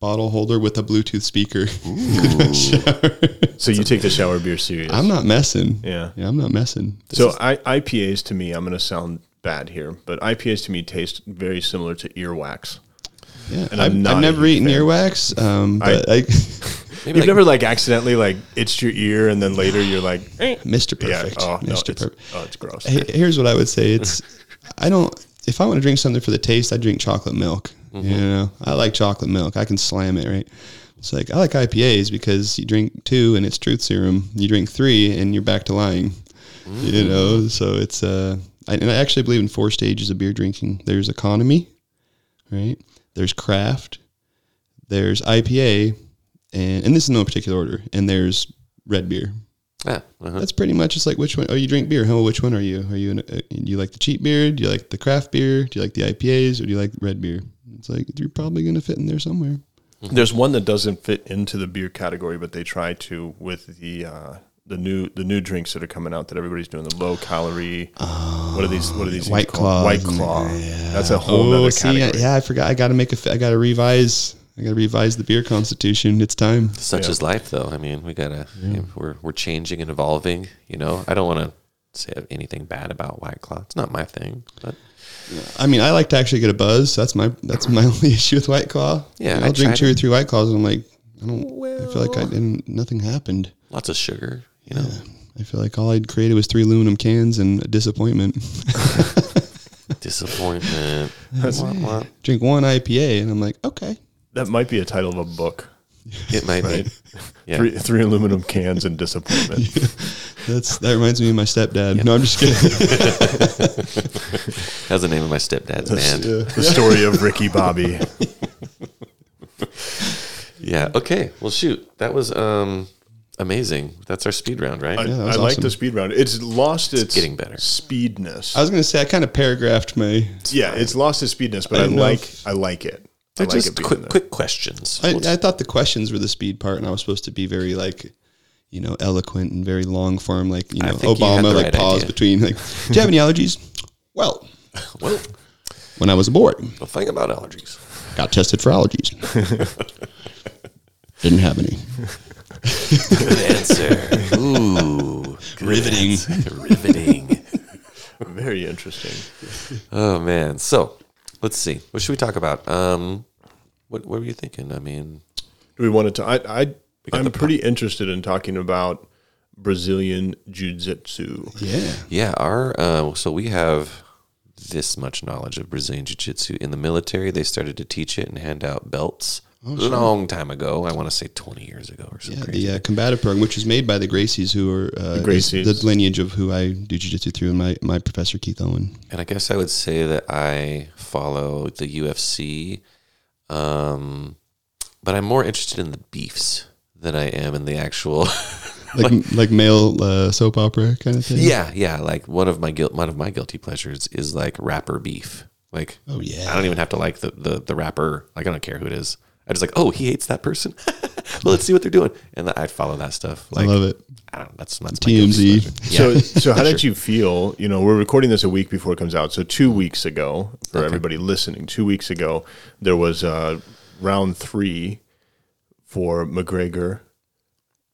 S3: bottle holder with a Bluetooth speaker.
S2: So you take the shower beer serious.
S3: I'm not messing.
S2: Yeah.
S3: Yeah, I'm not messing.
S2: So I, IPAs to me, I'm going to sound bad here, but IPAs to me taste very similar to earwax.
S3: Yeah,
S2: And
S3: I've,
S2: I'm not
S3: I've never eaten
S2: fan.
S3: earwax, um, but I,
S1: Maybe
S2: You've
S1: like,
S2: never like accidentally like itched your ear and then later you're like, eh.
S3: Mr.
S2: yeah,
S3: Perfect.
S2: oh no,
S3: Mr.
S2: it's,
S3: Perfect.
S2: oh it's gross.
S3: Hey, Here's what I would say. It's I don't. If I want to drink something for the taste, I drink chocolate milk.
S2: Mm-hmm.
S3: You know, I like chocolate milk. I can slam it right. It's like I like IPAs because you drink two and it's truth serum. You drink three and you're back to lying. You know, so it's uh, I, and I actually believe in four stages of beer drinking. There's economy, right? There's craft. There's IPA, and and this is no particular order. And there's red beer.
S1: Yeah, uh-huh.
S3: That's pretty much just like which one. Oh, you drink beer. Huh? Which one are you? Are you? An, uh, do you like the cheap beer? Do you like the craft beer? Do you like the IPAs or do you like red beer? It's like you're probably gonna fit in there somewhere.
S2: There's one that doesn't fit into the beer category, but they try to with the uh, the new the new drinks that are coming out that everybody's doing the low calorie. what are these? What are these?
S3: White claw.
S2: White Claw.
S3: yeah.
S2: That's a whole
S3: Oh,
S2: nother
S3: see,
S2: category.
S3: yeah, I forgot. I got to make a. I got to revise. I got to revise the beer constitution. It's time.
S1: Such
S2: Yeah.
S1: is life, though. I mean, we gotta. We're we're changing and evolving. You know, I don't want to say anything bad about White Claw. It's not my thing, but
S3: I mean, I like to actually get a buzz. That's my that's my only issue with White Claw.
S1: Yeah,
S3: I'll
S1: I
S3: drink
S1: tried
S3: two or three White Claws, and I'm like, I don't. I feel like I didn't. Nothing happened.
S1: lots of sugar. You know,
S3: I feel like all I'd created was three aluminum cans and a disappointment.
S1: disappointment. Wah, wah.
S3: Drink one IPA, and I'm like, okay.
S2: That might be a title of a book.
S1: It might
S2: Right.
S1: be. Yeah.
S2: Three, three aluminum cans and disappointment.
S3: That's that reminds me of my stepdad. No, I'm just kidding.
S1: That's the name of my stepdad's band.
S2: the story of Ricky Bobby.
S1: Yeah. Okay. Well, shoot. That was um amazing. That's our speed round, right?
S2: I,
S3: that
S2: I
S3: was
S2: like the speed round. It's lost its,
S1: getting better.
S2: speedness.
S3: I was gonna say I kind of paragraphed my.
S2: yeah, it's lost its speedness, but
S3: I
S2: I, like
S3: if-
S2: I like it. I
S1: They're
S2: like
S1: just
S2: being
S1: quick, quick questions.
S3: I, I thought the questions were the speed part, and I was supposed to be very like, you know, eloquent and very long form, like you know,
S1: think you
S3: Obama, like
S1: right
S3: pause
S1: idea.
S3: between like, do you have any allergies? Well,
S1: well,
S3: when I was aboard,
S1: the thing about allergies.
S3: got tested for allergies. Didn't have any.
S1: Good answer. Ooh, good
S3: Riveting.
S1: answer. Riveting.
S2: Very interesting.
S1: Oh man. So let's see. What should we talk about? Um, what what were you thinking? I mean,
S2: Do we want to? I, I I'm
S1: the
S2: pretty interested in talking about Brazilian jiu-jitsu.
S3: Yeah.
S1: yeah. Our uh, so we have this much knowledge of Brazilian Jiu Jitsu in the military. They started to teach it and hand out belts a long time ago. I want to say twenty years ago or something.
S3: Yeah,
S1: crazy.
S3: the uh, combative program, which was made by the Gracies, who are uh,
S2: The Gracies.
S3: the lineage of who I do jiu-jitsu through, and my, my professor Keith Owen.
S1: And I guess I would say that I follow the UFC, um, but I'm more interested in the beefs than I am in the actual.
S3: Like like male uh, soap opera kind of thing.
S1: yeah, yeah. Like one of my guilt, one of my guilty pleasures is like rapper beef. Like,
S3: Oh, yeah.
S1: I don't even have to like the the, the rapper. Like, I don't care who it is. I just like, oh, he hates that person. well, let's see what they're doing, and I follow that stuff. Like,
S3: I love it.
S1: I don't. That's that's my guilty
S3: TMZ.
S1: pleasure.
S2: So, so how did you feel? You know, we're recording this a week before it comes out. So, two weeks ago, for everybody listening, two weeks ago, there was uh, round three for McGregor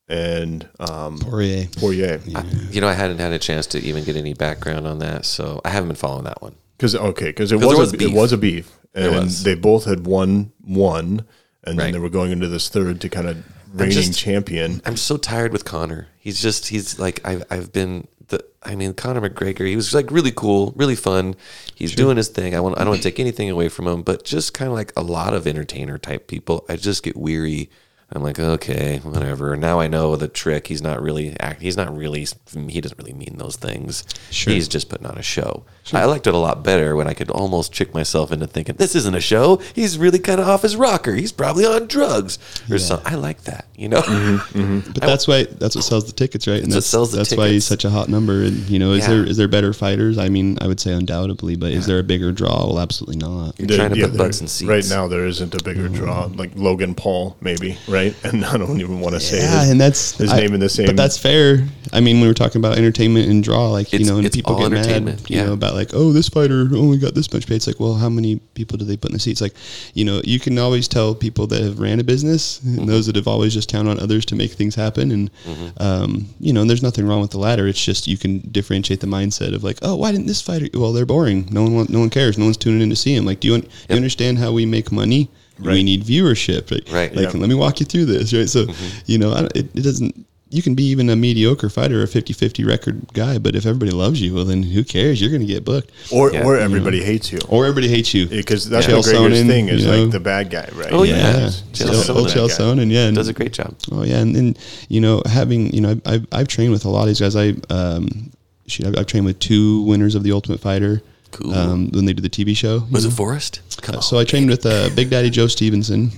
S2: and um,
S3: Poirier.
S2: Poirier.
S1: I- you know, I hadn't had a chance to even get any background on that, so I haven't been following that one.
S2: Because okay, because it
S1: 'Cause
S2: was,
S1: was
S2: a,
S1: beef.
S2: it was a beef, and they both had won one, and
S1: Right.
S2: then they were going into this third to kind of reigning
S1: just-
S2: champion.
S1: I'm so tired with Conor. He's just he's like I've I've been the I mean Conor McGregor. He was like really cool, really fun. He's doing his thing. I want I don't want to take anything away from him, but just kind of like a lot of entertainer type people, I just get weary I'm like, okay, whatever. Now I know the trick. He's not really act. He's not really. He doesn't really mean those things.
S3: Sure.
S1: He's just putting on a show. I liked it a lot better when I could almost trick myself into thinking this isn't a show. He's really kind of off his rocker. He's probably on drugs or something. I like that. You know. Mm-hmm, mm-hmm.
S3: But that's why that's what sells the tickets, right? And
S1: That's what sells the
S3: that's why he's such a hot number. And you know, is
S1: Yeah.
S3: there is there better fighters? I mean, I would say undoubtedly, but is there a bigger draw? Well, absolutely not.
S1: You're trying to put
S2: there-
S1: butts in seats.
S2: Right now, there isn't a bigger draw mm-hmm. like Logan Paul, maybe, right? And I don't even want to say
S3: Yeah,
S2: his,
S3: and that's
S2: his
S3: I-
S2: name in the same.
S3: But that's fair. I mean, we were talking about entertainment and draw, like you know, and people get mad, you
S1: yeah.
S3: know, about like, oh, this fighter only got this much pay. It's like, well, how many people do they put in the seats? Like, you know, you can always tell people that have ran a business
S1: Mm-hmm.
S3: and those that have always just count on others to make things happen. And
S1: Mm-hmm.
S3: um, you know, and there's nothing wrong with the latter. It's just you can differentiate the mindset of like, oh, why didn't this fighter? Well, they're boring. No one, want, no one cares. No one's tuning in to see them. Like, do you, un- do you understand how we make money? We need viewership. Right.
S1: Right.
S3: Like,
S2: Yeah.
S3: let me walk you through this. Right. So,
S1: Mm-hmm.
S3: you know, I, it, it doesn't, you can be even a mediocre fighter, a 50 50 record guy, but if everybody loves you, well, then who cares? You're going to get booked.
S2: or
S1: Yeah.
S2: or everybody hates you
S3: Or everybody hates you.
S2: because that's
S3: Chael
S2: the greatest
S3: Sonnen,
S2: thing is
S3: you know.
S2: like the bad guy, right?
S1: Oh, yeah.
S3: yeah.
S1: Chael
S3: Chael,
S1: Sonnen.
S3: Chael Sonnen, yeah. and-
S1: Does a great job.
S3: Oh yeah, and, then you know, having you know, I've, I've, I've trained with a lot of these guys. I um, shoot, I've, I've trained with two winners of the Ultimate Fighter.
S1: Cool.
S3: Um, when they did the TV show.
S1: Was it Forrest? Come on.
S3: So I trained with uh, Big Daddy Joe Stevenson.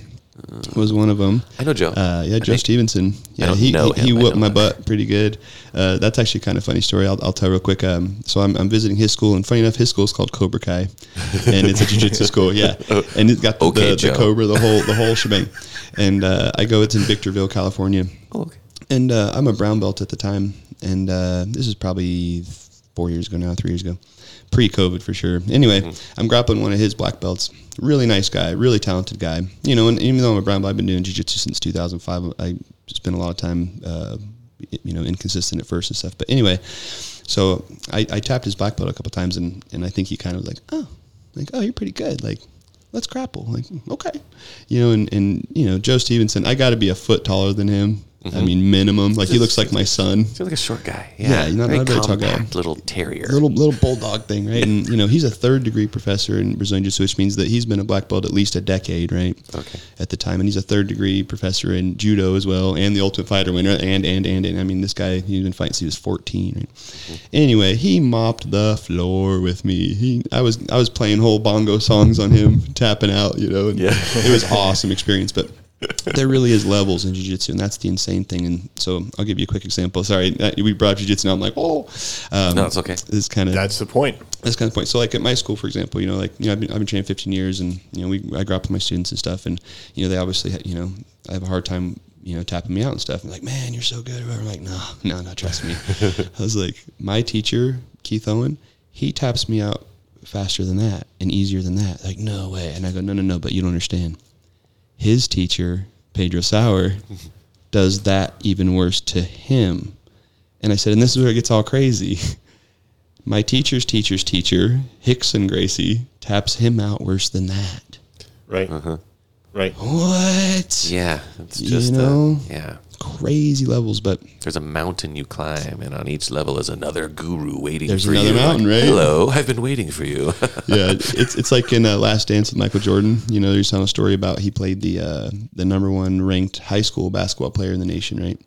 S3: Was one of them.
S1: I know Joe.
S3: Uh, yeah,
S1: I
S3: Joe
S1: think-
S3: Stevenson. Yeah,
S1: don't
S3: he
S1: know
S3: he, he
S1: him, I
S3: whooped
S1: know
S3: my
S1: him.
S3: butt pretty good. Uh, that's actually kind of funny story. I'll, I'll tell real quick. Um, so I'm, I'm visiting his school, and funny enough, his school is called Cobra Kai, and it's a jiu-jitsu school. Yeah, and it's got the,
S1: Okay,
S3: the,
S1: Joe.
S3: the Cobra, the whole the whole shebang. And uh, I go. It's in Victorville, California.
S1: Oh, okay.
S3: And uh, I'm a brown belt at the time, and uh, this is probably four years ago now, three years ago, pre-COVID for sure. Anyway, I'm grappling one of his black belts. Really nice guy, really talented guy. You know, and even though I'm a brown belt, I've been doing jiu-jitsu since 2005. I spent a lot of time, uh, you know, inconsistent at first and stuff. But anyway, so I, I tapped his black belt a couple times, and and I think he kind of like, oh, like, oh, you're pretty good, like. Let's grapple. Like, okay, you know, and, and you know, Joe Stevenson. I got to be a foot taller than him. I mean, minimum. Like he looks like my son.
S1: Seems like a short guy.
S3: Yeah,
S1: Yeah,
S3: not-
S1: very
S3: not a very tall guy.
S1: little terrier.
S3: Little little bulldog thing, right? And you know, he's a third degree professor in Brazilian Jiu-Jitsu, which means that he's been a black belt at least a decade, right?
S1: Okay.
S3: At the time, and he's a third degree professor in judo as well, and the Ultimate Fighter winner, and and and and I mean, this guy he's been fighting since he was fourteen. Right? Mm-hmm. Anyway, he mopped the floor with me. He, I was I was playing whole bongo songs on him, tapping out, you know. And
S1: Yeah.
S3: it was awesome experience, but there really is levels in jiu-jitsu and that's the insane thing and so i'll give you a quick example sorry uh, we brought jiu-jitsu now i'm like oh um,
S1: No, it's okay.
S3: this kind of
S2: That's the point.
S3: that's kind of the point. So like at my school, for example, you know, like you know, I've been, I've been training 15 years, and you know, we I grew up with my students and stuff, and you know, they obviously, you know, I have a hard time, you know, tapping me out and stuff. And like, man, you're so good. I'm like, no, no, no, trust me. I was like, my teacher, Keith Owen, he taps me out faster than that and easier than that. Like, no way. And I go, no, no, no, but you don't understand. His teacher, Pedro Sauer, does that even worse to him. And I said, and this is where it gets all crazy. My teacher's teacher's teacher, Rickson Gracie, taps him out worse than that.
S2: Right.
S3: Uh-huh.
S2: Right.
S3: What?
S1: Yeah, it's
S3: You
S1: just
S3: know?
S1: uh, yeah.
S3: Crazy levels, but
S1: There's a mountain you climb, and on each level is another guru waiting
S3: There's
S1: for
S3: another
S1: you.
S3: mountain, right?
S1: Hello, I've been waiting for you.
S3: yeah, it's it's like in uh, Last Dance with Michael Jordan. You know, there's telling a story about he played the uh, the number one ranked high school basketball player in the nation, right?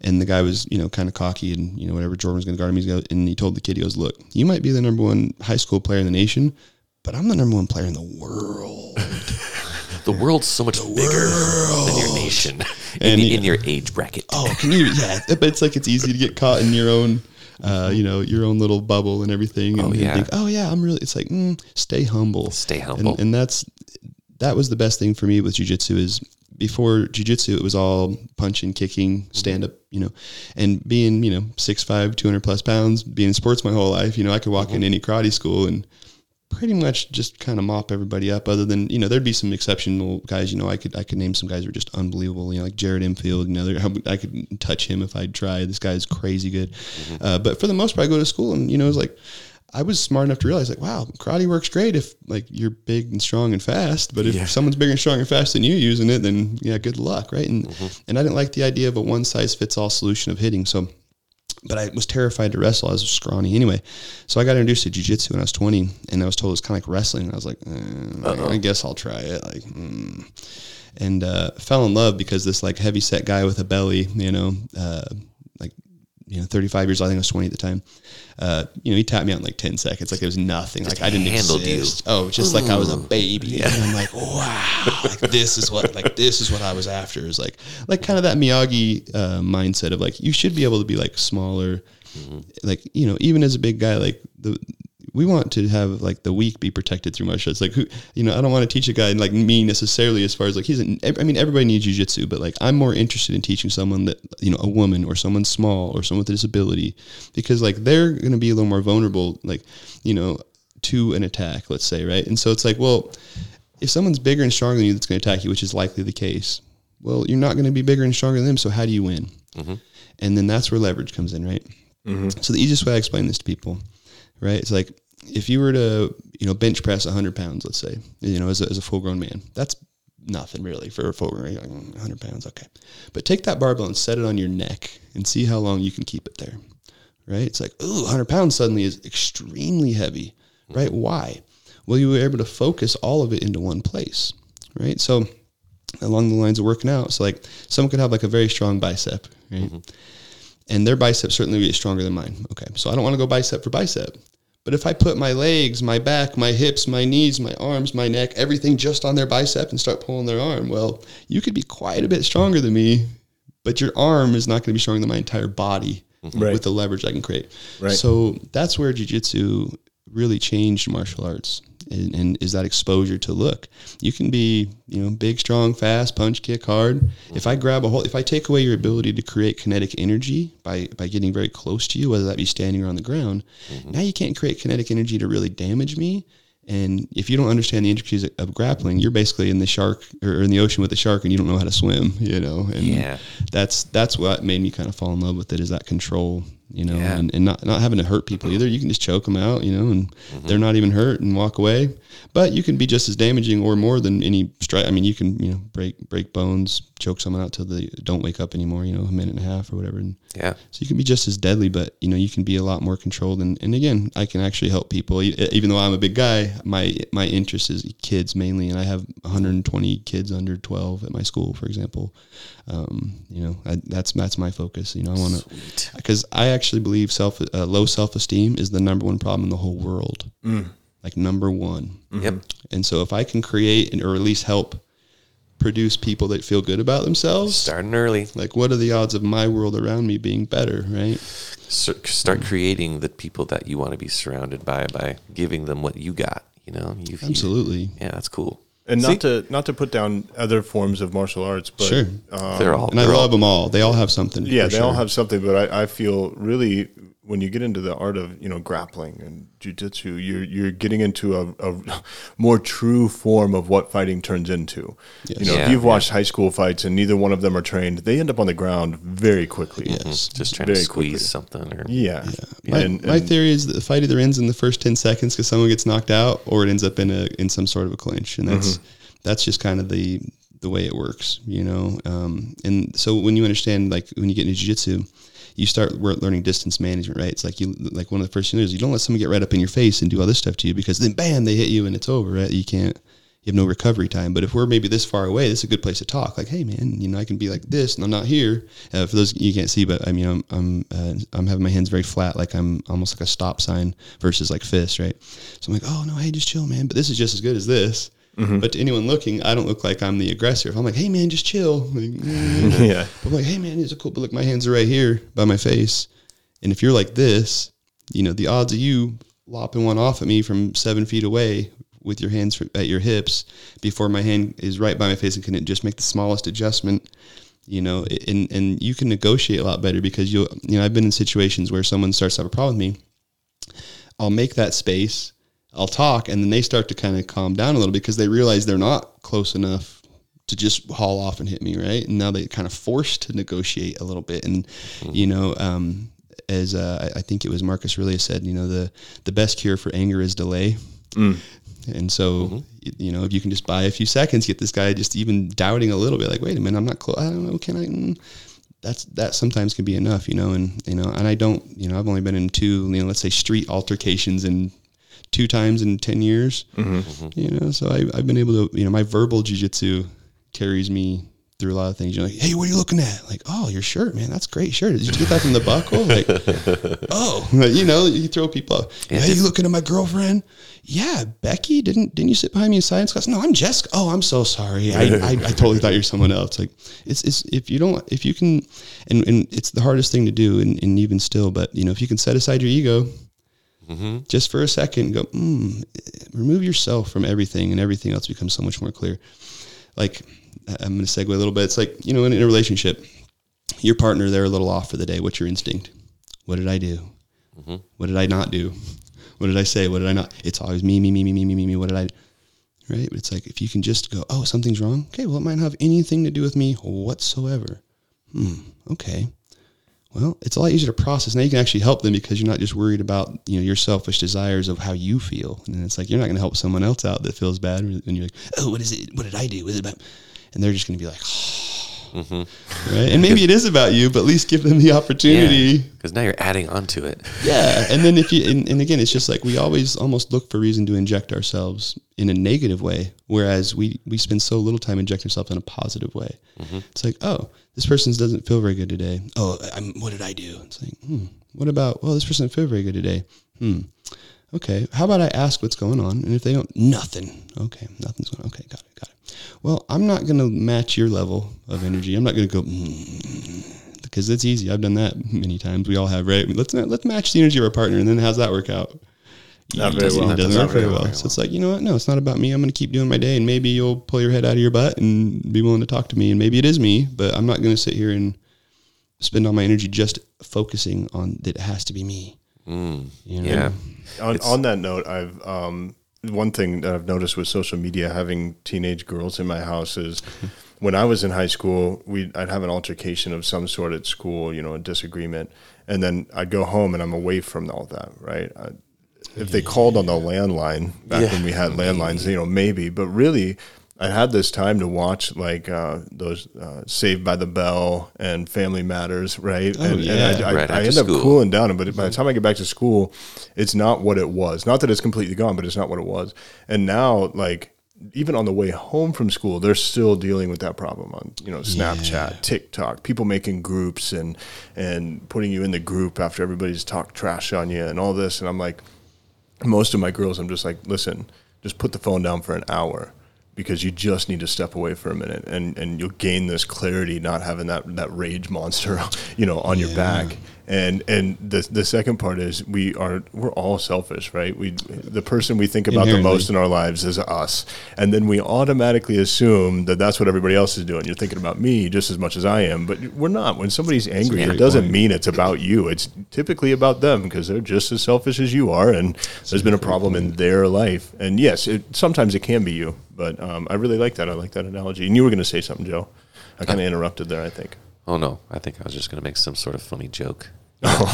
S3: And the guy was you know kind of cocky and you know whatever Jordan was going to guard him, he's go, and he told the kid, he goes, "Look, you might be the number one high school player in the nation, but I'm the number one player in the world."
S1: the world's so much bigger than your nation in,
S3: he-
S1: in your age bracket.
S3: oh, can you? Yeah, but it's like it's easy to get caught in your own, uh, you know, your own little bubble and everything. And,
S1: Oh, yeah.
S3: think, oh yeah, I'm really. It's like, mm, stay humble.
S1: Stay humble.
S3: And, and that's that was the best thing for me with jujitsu is before jujitsu, it was all punching, kicking, stand up, you know, and being, you know, 6'5", 200 plus pounds, being in sports my whole life, you know, I could walk in any karate school and pretty much just kind of mop everybody up other than, you know, there'd be some exceptional guys, you know, I could, I could name some guys who are just unbelievable, you know, like Jared Infield, you know, I could touch him if I tried. This guy is crazy good. Uh, but for the most part, I go to school and, you know, it's like, I was smart enough to realize like, wow, karate works great if like you're big and strong and fast. But if
S1: Yeah.
S3: someone's bigger and strong and fast than you using it, then yeah, good luck, right? And and I didn't like the idea of a one size fits all solution of hitting. So but I was terrified to wrestle. I was scrawny anyway. So I got introduced to jiu-jitsu when I was 20 and I was told it was kind of like wrestling. And I was like, eh, I guess I'll try it. Like, mm. and, uh, fell in love because this like heavy set guy with a belly, you know, uh, you know, 35 years old, I think I was 20 at the time. Uh, you know, he tapped me out in like 10 seconds. Like it was nothing. like I didn't
S1: handled you.
S3: Oh, just like I was a baby. And I'm like, wow, like this is what, like this is what I was after. Is like, like kind of that Miyagi uh, mindset of like, you should be able to be like smaller, like, you know, even as a big guy, like the, we want to have like the weak be protected through martial arts. Like who, you know, I don't want to teach a guy like me necessarily as far as like he's. An, I mean, everybody needs jujitsu, but like I'm more interested in teaching someone that you know a woman or someone small or someone with a disability because like they're going to be a little more vulnerable, like you know, to an attack. Let's say right, and so it's like, well, if someone's bigger and stronger than you that's going to attack you, which is likely the case, well, you're not going to be bigger and stronger than them. So how do you win? Mm-hmm. And then that's where leverage comes in, right? Mm-hmm. So the easiest way I explain this to people, right? It's like if you were to, you know, bench press 100 pounds, let's say, you know, as a, as a full grown man, that's nothing really for a full grown, 100 mm, pounds, okay. But take that barbell and set it on your neck and see how long you can keep it there, right? It's like, ooh, 100 pounds suddenly is extremely heavy, right? Why? Well, you were able to focus all of it into one place, right? So along the lines of working out, so like someone could have like a very strong bicep, right? Mm-hmm. and their bicep certainly would be stronger than mine. Okay, so I don't want to go bicep for bicep. But if I put my legs, my back, my hips, my knees, my arms, my neck, everything just on their bicep and start pulling their arm, well, you could be quite a bit stronger than me, but your arm is not going to be stronger than my entire body mm-hmm.
S2: Right.
S3: with the leverage I can create.
S2: Right.
S3: So that's where jujitsu really changed martial arts. And, and is that exposure to look. You can be you know big strong fast punch kick hard. If i grab a hold if i take away your ability to create kinetic energy by by getting very close to you whether that be standing or on the ground mm-hmm. now you can't create kinetic energy to really damage me. And if you don't understand the intricacies of- of grappling you're basically in the shark or in the ocean with the shark and you don't know how to swim you know and
S1: Yeah.
S3: that's that's what made me kind of fall in love with it is that control you know
S1: Yeah.
S3: and, and not not having to hurt people either. You can just choke them out you know and mm-hmm. they're not even hurt and walk away. But you can be just as damaging or more than any strike i mean you can you know break break bones choke someone out till they don't wake up anymore you know a minute and a half or whatever and
S1: Yeah.
S3: so you can be just as deadly, but you know you can be a lot more controlled. And, and again, I can actually help people. Even though I'm a big guy, my my interest is kids mainly, and I have 120 kids under 12 at my school, for example. Um, you know, I, that's that's my focus. You know, I want to because I actually believe self uh, low self esteem is the number one problem in the whole world. Like number one.
S1: Yep.
S3: And so if I can create and or at least help produce people that feel good about themselves,
S1: Starting early.
S3: like what are the odds of my world around me being better, right?
S1: Sur- Start creating the people that you want to be surrounded by by giving them what you got. You know, you
S3: Absolutely.
S1: yeah, that's cool.
S2: And
S1: See?
S2: not to not to put down other forms of martial arts, but
S3: Sure.
S2: um,
S1: they're all.
S3: And I
S1: they're all-
S3: love them all. They all have something.
S2: yeah,
S3: for
S2: they all have something. But I, I feel really when you get into the art of you know grappling and jujitsu, you're you're getting into a, a more true form of what fighting turns into.
S3: Yes.
S2: You know,
S1: Yeah,
S2: if you've
S1: yeah.
S2: watched high school fights and neither one of them are trained, they end up on the ground very quickly.
S3: Yes.
S1: just trying to squeeze
S2: quickly.
S1: something or
S2: Yeah,
S3: My,
S2: and,
S3: my theory is that the fight either ends in the first ten seconds because someone gets knocked out, or it ends up in a in some sort of a clinch, and that's that's just kind of the the way it works, you know. Um, and so when you understand, like when you get into jiu-jitsu, you start learning distance management, right? It's like you like one of the first things is you don't let someone get right up in your face and do all this stuff to you because then bam they hit you and it's over, right? You can't. You have no recovery time. But if we're maybe this far away, this is a good place to talk. Like, hey, man, you know, I can be like this, and I'm not here. Uh, for those you can't see, but I mean, I'm I'm uh, I'm having my hands very flat, like I'm almost like a stop sign versus like fist, right? So I'm like, oh no, hey, just chill, man. But this is just as good as this. Mm-hmm. But to anyone looking, I don't look like I'm the aggressor. If I'm like, hey, man, just chill. Like, mm,
S2: yeah,
S3: I'm like, hey, man, it's a cool. But look, my hands are right here by my face. And if you're like this, you know, the odds of you lopping one off at me from seven feet away with your hands at your hips before my hand is right by my face and can just make the smallest adjustment, you know, and, and you can negotiate a lot better because you'll, you know, I've been in situations where someone starts to have a problem with me. I'll make that space, I'll talk, and then they start to kind of calm down a little because they realize they're not close enough to just haul off and hit me, right? And now they kind of forced to negotiate a little bit. And, you know, um, as uh, I think it was Marcus Aurelius said, you know, the, the best cure for anger is delay. And so, y- you know, if you can just buy a few seconds, get this guy just even doubting a little bit, like, wait a minute, I'm not close. I don't know. Can I? Mm. that's that sometimes can be enough, you know, and you know, and I don't, you know, I've only been in two, you know, let's say street altercations in two times in ten years, mm-hmm. Mm-hmm. you know, so I, I've been able to, you know, my verbal jujitsu carries me through a lot of things. You're like, hey, what are you looking at? Like, oh, your shirt, man, that's great shirt. Did you get that from the buckle? Like, oh, you know, you throw people. Up.
S1: Yeah,
S3: hey,
S1: it's-
S3: you looking at my girlfriend? Yeah, Becky. Didn't didn't you sit behind me in science class? No, I'm Jessica. Oh, I'm so sorry. I, I, I totally thought you were someone else. Like, it's it's if you don't if you can, and and it's the hardest thing to do, and, and even still, but you know, if you can set aside your ego. Just for a second, go mm, remove yourself from everything, and everything else becomes so much more clear. Like I'm going to segue a little bit. It's like you know, in, in a relationship, your partner they're a little off for the day. What's your instinct? What did I do? What did I not do? What did I say? What did I not? It's always me, me, me, me, me, me, me, me. What did I? Right? But it's like if you can just go, oh, something's wrong. Okay, well, it might not have anything to do with me whatsoever. Hmm. Okay. Well, it's a lot easier to process. Now you can actually help them because you're not just worried about you know your selfish desires of how you feel. And it's like you're not going to help someone else out that feels bad. And you're like, oh, what is it? What did I do? What is it about? And they're just going to be like, oh, right? And maybe it is about you, but at least give them the opportunity.
S1: Because now you're adding onto it.
S3: Yeah, and then if you and, and again, it's just like we always almost look for reason to inject ourselves in a negative way, whereas we we spend so little time injecting ourselves in a positive way. It's like, oh, this person doesn't feel very good today. Oh, I'm, what did I do? It's like, hmm, what about? Well, this person doesn't feel very good today. Hmm. Okay, how about I ask what's going on, and if they don't, nothing. Okay, nothing's going. on. Okay, got it, got it. Well, I'm not going to match your level of energy. I'm not going to go. Mm, because it's easy. I've done that many times. We all have, right? Let's let's match the energy of our partner, and then how's that work out?
S2: Not very well.
S3: It doesn't work very
S2: very
S3: well.
S2: well.
S3: So it's like you know what? No, it's not about me. I'm going to keep doing my day, and maybe you'll pull your head out of your butt and be willing to talk to me, and maybe it is me, but I'm not going to sit here and spend all my energy just focusing on that it has to be me.
S1: Mm,
S3: You know?
S1: yeah.
S2: On, on that note, I've um, one thing that I've noticed with social media, having teenage girls in my house is when I was in high school, we I'd have an altercation of some sort at school, you know, a disagreement, and then I'd go home and I'm away from all that, right? I, if they called on the landline back
S1: Yeah.
S2: when we had landlines, you know, maybe, but really. I had this time to watch like uh, those uh, Saved by the Bell and Family Matters, right?
S3: Oh,
S2: and,
S3: yeah.
S2: and I, I,
S1: Right
S2: I
S1: after
S2: end up cooling down, but by the time I get back to school, it's not what it was. Not that it's completely gone, but it's not what it was. And now, like even on the way home from school, they're still dealing with that problem on you know Snapchat, TikTok, people making groups and and putting you in the group after everybody's talked trash on you and all this. And I'm like, most of my girls, I'm just like, listen, just put the phone down for an hour because you just need to step away for a minute and, and you'll gain this clarity not having that, that rage monster you know on your back and and the the second part is we are we're all selfish right? We the person we think about the most in our lives is us. And then we automatically assume that that's what everybody else is doing. You're thinking about me just as much as I am but we're not. When somebody's angry it doesn't
S3: point.
S2: mean it's about you. It's typically about them because they're just as selfish as you are and there's been a problem in their life. And yes it, sometimes it can be you but um, I really like that. I like that analogy. And you were going to say something Joe. I kind of interrupted there I think
S1: Oh no, I think I was just going to make some sort of funny joke.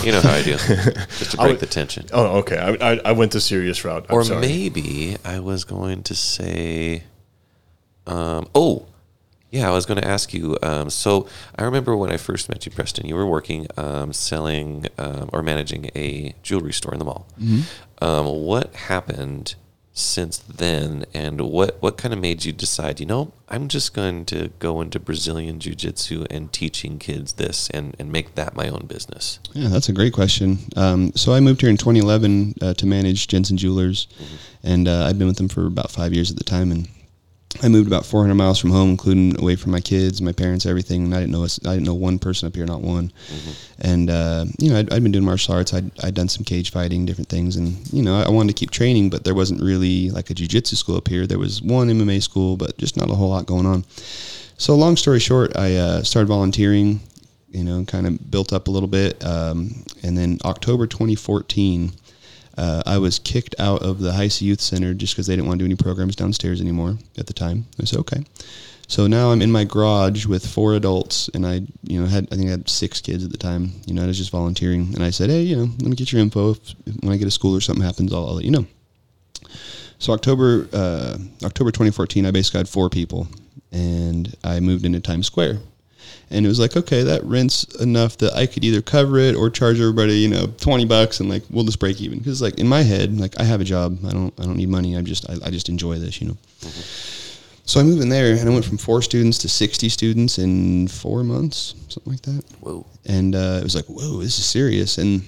S1: You know how I do, just to break
S2: would-
S1: the tension.
S2: oh okay I, I, I went the serious route I'm
S1: or
S2: sorry.
S1: maybe I was going to say, um, oh, yeah, I was going to ask you. Um, so I remember when I first met you, Preston. You were working, um, selling um, or managing a jewelry store in the mall. Um, what happened since then, and what what kind of made you decide? You know, I'm just going to go into Brazilian jiu jitsu and teaching kids this, and and make that my own business.
S3: Yeah, that's a great question. Um, so I moved here in 2011 uh, to manage Jensen Jewelers, and uh, I've been with them for about five years at the time. And I moved about 400 miles from home, including away from my kids, my parents, everything. And I didn't know us, I didn't know one person up here, not one. And uh, you know, I'd, I'd been doing martial arts. I'd, I'd done some cage fighting, different things, and you know, I, I wanted to keep training, but there wasn't really like a jujitsu school up here. There was one MMA school, but just not a whole lot going on. So long story short, I uh, started volunteering you know, kind of built up a little bit. Um, and then October 2014, uh, I was kicked out of the C Youth Center just because they didn't want to do any programs downstairs anymore at the time. I said, okay. So now I'm in my garage with four adults, and I, you know, had I think I had six kids at the time. You know, I was just volunteering, and I said, hey, you know, let me get your info. If, when I get a school or something happens, I'll, I'll let you know. So October uh, October 2014, I basically had four people, and I moved into Times Square. And it was like, okay, that rent's enough that I could either cover it or charge everybody, you know, twenty bucks, and like we'll just break even. Because like in my head, like I have a job, I don't, I don't need money. I'm just, I, I just enjoy this, you know. So I moved in there, and I went from four students to sixty students in four months, something like that.
S1: Whoa.
S3: And uh, it was like, whoa, this is serious. And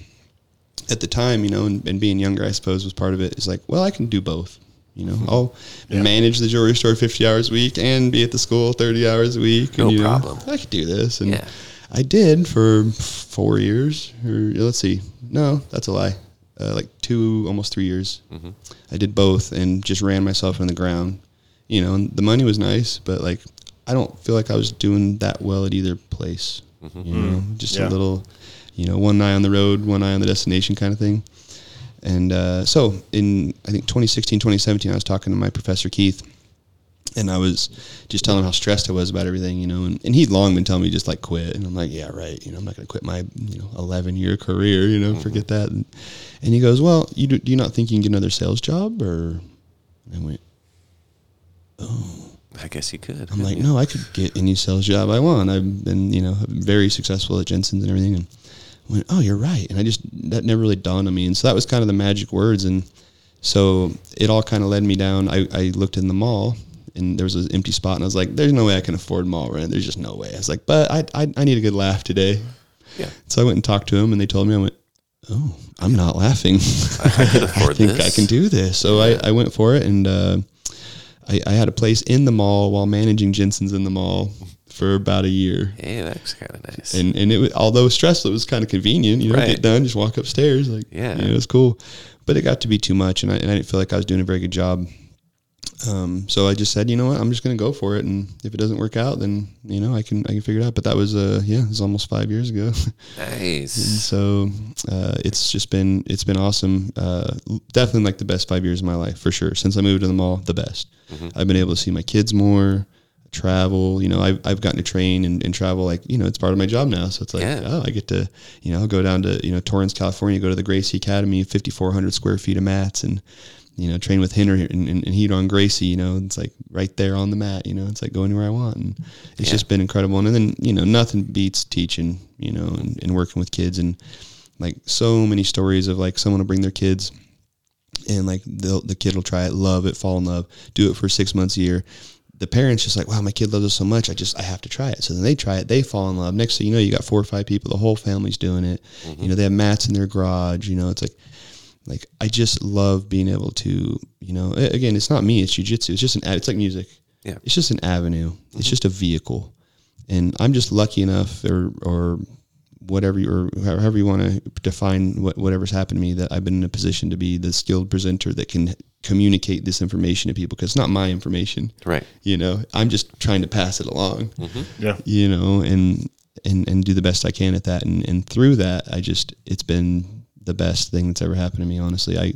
S3: at the time, you know, and, and being younger, I suppose was part of it. Is like, well, I can do both. You know, I'll
S2: Yeah.
S3: manage the jewelry store 50 hours a week and be at the school 30 hours a week.
S1: No
S3: and, you know,
S1: problem.
S3: I could do this. And
S1: Yeah.
S3: I did for four years, or let's see, no, that's a lie. Uh, like two, almost three years.
S1: Mm-hmm.
S3: I did both and just ran myself in the ground. You know, and the money was nice, but like, I don't feel like I was doing that well at either place.
S1: Mm-hmm.
S3: You know, just
S2: Yeah.
S3: a little, you know, one eye on the road, one eye on the destination kind of thing. And uh, so in, I think 2016, 2017, I was talking to my professor, Keith, and I was just telling him how stressed I was about everything, you know, and, and he'd long been telling me just like quit. And I'm like, yeah, right. You know, I'm not going to quit my, you know, 11 year career, you know, forget that. And, and he goes, well, you do, do you not think you can get another sales job? Or I went, oh,
S1: I guess you could.
S3: I'm like, no, I could get any sales job I want. I've been, you know, very successful at Jensen's and everything. And I went, oh, you're right. And I just, that never really dawned on me. And so that was kind of the magic words. And so it all kind of led me down. I, I looked in the mall and there was an empty spot and I was like, there's no way I can afford mall rent. There's just no way. I was like, but I, I, I need a good laugh today.
S1: Yeah.
S3: So I went and talked to him and they told me, I went, oh, I'm not laughing.
S1: I could afford
S3: I think
S1: this.
S3: I can do this. So I, I went for it and uh, I, I had a place in the mall while managing Jensen's in the mall for about a year.
S1: Hey, that's kind of nice.
S3: And and it was, although stressful, it was kind of convenient. You know,
S1: Right.
S3: get done, just walk upstairs. Like,
S1: Yeah.
S3: you know, it was cool. But it got to be too much, and I, and I didn't feel like I was doing a very good job. Um, so I just said, you know what, I'm just going to go for it, and if it doesn't work out, then you know I can I can figure it out. But that was uh yeah, it was almost five years ago.
S1: Nice.
S3: so uh, it's just been it's been awesome. Uh, definitely like the best five years of my life for sure. Since I moved to the mall, the best. I've been able to see my kids more, travel. You know, I've I've gotten to train and, and travel like you know it's part of my job now. So it's like
S1: Yeah.
S3: oh, I get to you know go down to you know Torrance, California, go to the Gracie Academy, 5,400 square feet of mats and. You know, train with Rener and, and, and Ryron Gracie. You know, it's like right there on the mat. You know, it's like go anywhere I want, and it's
S1: Yeah.
S3: just been incredible. And then you know, nothing beats teaching. You know, and, and working with kids and like so many stories of like someone will bring their kids and like they'll, the kid will try it, love it, fall in love, do it for six months a year. The parents just like, wow, my kid loves it so much. I just, I have to try it. So then they try it, they fall in love. Next thing you know, you got four or five people, the whole family's doing it. Mm-hmm. You know, they have mats in their garage. You know, it's like, like I just love being able to, you know, again, it's not me, it's jujitsu. It's just an, it's like music.
S1: Yeah.
S3: It's just an avenue. It's mm-hmm. just a vehicle. And I'm just lucky enough or, or whatever you, or however you want to define what, whatever's happened to me that I've been in a position to be the skilled presenter that can communicate this information to people because it's not my information.
S1: Right.
S3: You know, I'm just trying to pass it along
S2: Yeah.
S3: you know, and and and do the best I can at that. And and through that, I just it's been the best thing that's ever happened to me. Honestly, I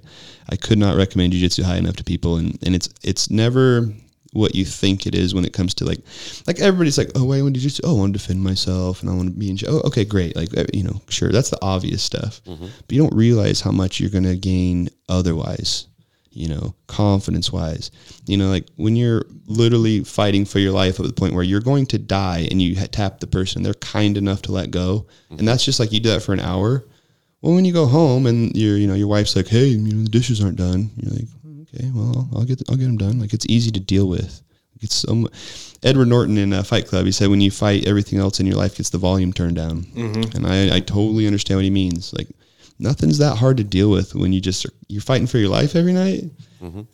S3: I could not recommend jujitsu high enough to people, and and it's it's never what you think it is when it comes to like like everybody's like oh why I want to jujitsu oh I want to defend myself and I want to be in oh okay great like uh, you know sure that's the obvious stuff but you don't realize how much you're gonna gain otherwise you know, confidence wise. You know, like when you're literally fighting for your life at the point where you're going to die and you tap the person, they're kind enough to let go. And that's just like you do that for an hour. Well, when you go home and your, you know, your wife's like, "Hey, you know, the dishes aren't done." You're like, "Okay, well, I'll get, I'll get them done." Like it's easy to deal with. It's so. Edward Norton in uh, Fight Club, he said, "When you fight, everything else in your life gets the volume turned down." And I, I totally understand what he means. Like nothing's that hard to deal with when you just are, you're fighting for your life every night.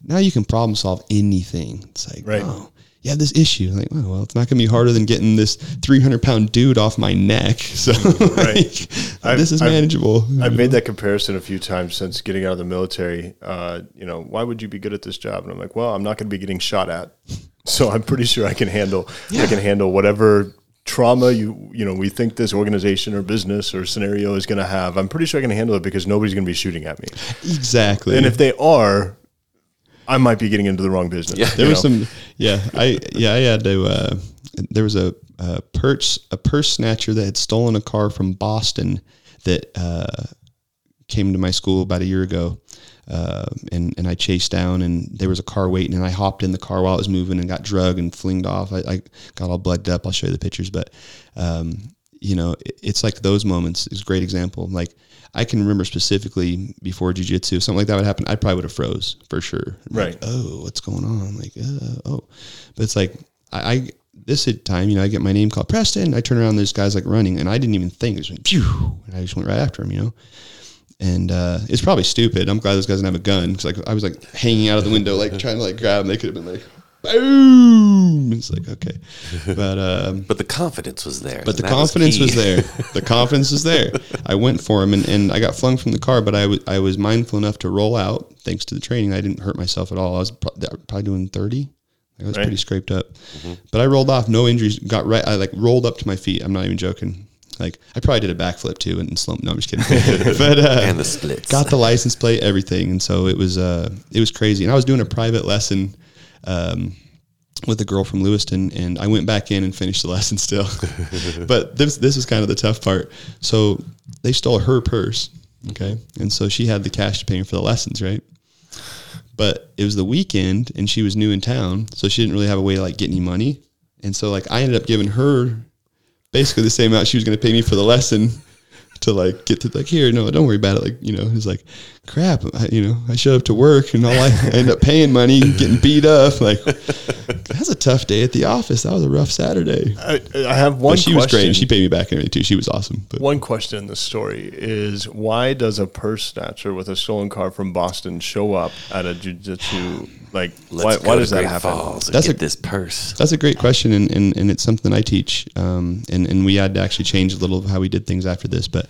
S3: Now you can problem solve anything. It's like,
S2: Right.
S3: oh, you have this issue. Like, oh, well, it's not going to be harder than getting this 300 pound dude off my neck. So
S2: Right.
S3: like,
S2: I've-
S3: this is
S2: I've-
S3: manageable.
S2: I've made that comparison a few times since getting out of the military. Uh, you know, why would you be good at this job? And I'm like, well, I'm not going to be getting shot at, so I'm pretty sure I can handle. I can handle whatever trauma you you know we think this organization or business or scenario is going to have. I'm pretty sure I can handle it because nobody's going to be shooting at me.
S3: exactly.
S2: And if they are, I might be getting into the wrong business.
S1: Yeah.
S3: there was
S2: know?
S3: some, yeah, I, yeah, I had to, uh, there was a, a purse, a purse snatcher that had stolen a car from Boston that, uh, came to my school about a year ago, uh, and and I chased down, and there was a car waiting, and I hopped in the car while it was moving and got drugged and flinged off. I, I got all blooded up. I'll show you the pictures, but um, you know, it, it's like those moments is a great example. Like I can remember specifically before jujitsu, something like that would happen. I probably would have froze for sure.
S2: Right.
S3: Like, oh, what's going on? Like, uh, oh, but it's like I, I this time, you know, I get my name called Preston. I turn around, there's guys like running, and I didn't even think. It just went, Phew, and I just went right after him, you know. And uh, it's probably stupid. I'm glad those guys didn't have a gun because like I was like hanging out of the window, like trying to like grab them. They could have been like, boom. It's like okay, but um,
S1: But the confidence was there.
S3: but the
S1: and that was
S3: confidence was, there. The confidence was there. I went for him, and, and I got flung from the car. But I was I was mindful enough to roll out. Thanks to the training, I didn't hurt myself at all. I was pro- probably doing thirty. I was
S2: Right.
S3: pretty scraped up, but I rolled off, no injuries. Got right. I like rolled up to my feet. I'm not even joking. Like I probably did a backflip too and slumped. No, I'm just kidding. but uh,
S1: And the splits.
S3: got the license plate, everything, and so it was uh, it was crazy. And I was doing a private lesson um, with a girl from Lewiston, and I went back in and finished the lesson still. but this this is kind of the tough part. So they stole her purse, okay, and so she had the cash to pay for the lessons, right? But it was the weekend, and she was new in town, so she didn't really have a way to like get any money, and so like I ended up giving her basically the same amount she was going to pay me for the lesson to like get to like here no don't worry about it like you know it's like crap I, you know I show up to work and all I, I end up paying money getting beat up like that's a tough day at the office that was a rough Saturday
S2: I, I have one
S3: but she
S2: question.
S3: was great and she paid me back and everything too she was awesome but
S2: One question in the story is why does a purse snatcher with a stolen car from Boston show up at a jujitsu? Like,
S1: Let's
S2: why, why does that happen?
S1: Falls
S3: That's
S1: get
S3: a-
S1: this purse.
S3: That's a great question, and, and, and it's something I teach. Um, and, and we had to actually change a little of how we did things after this. But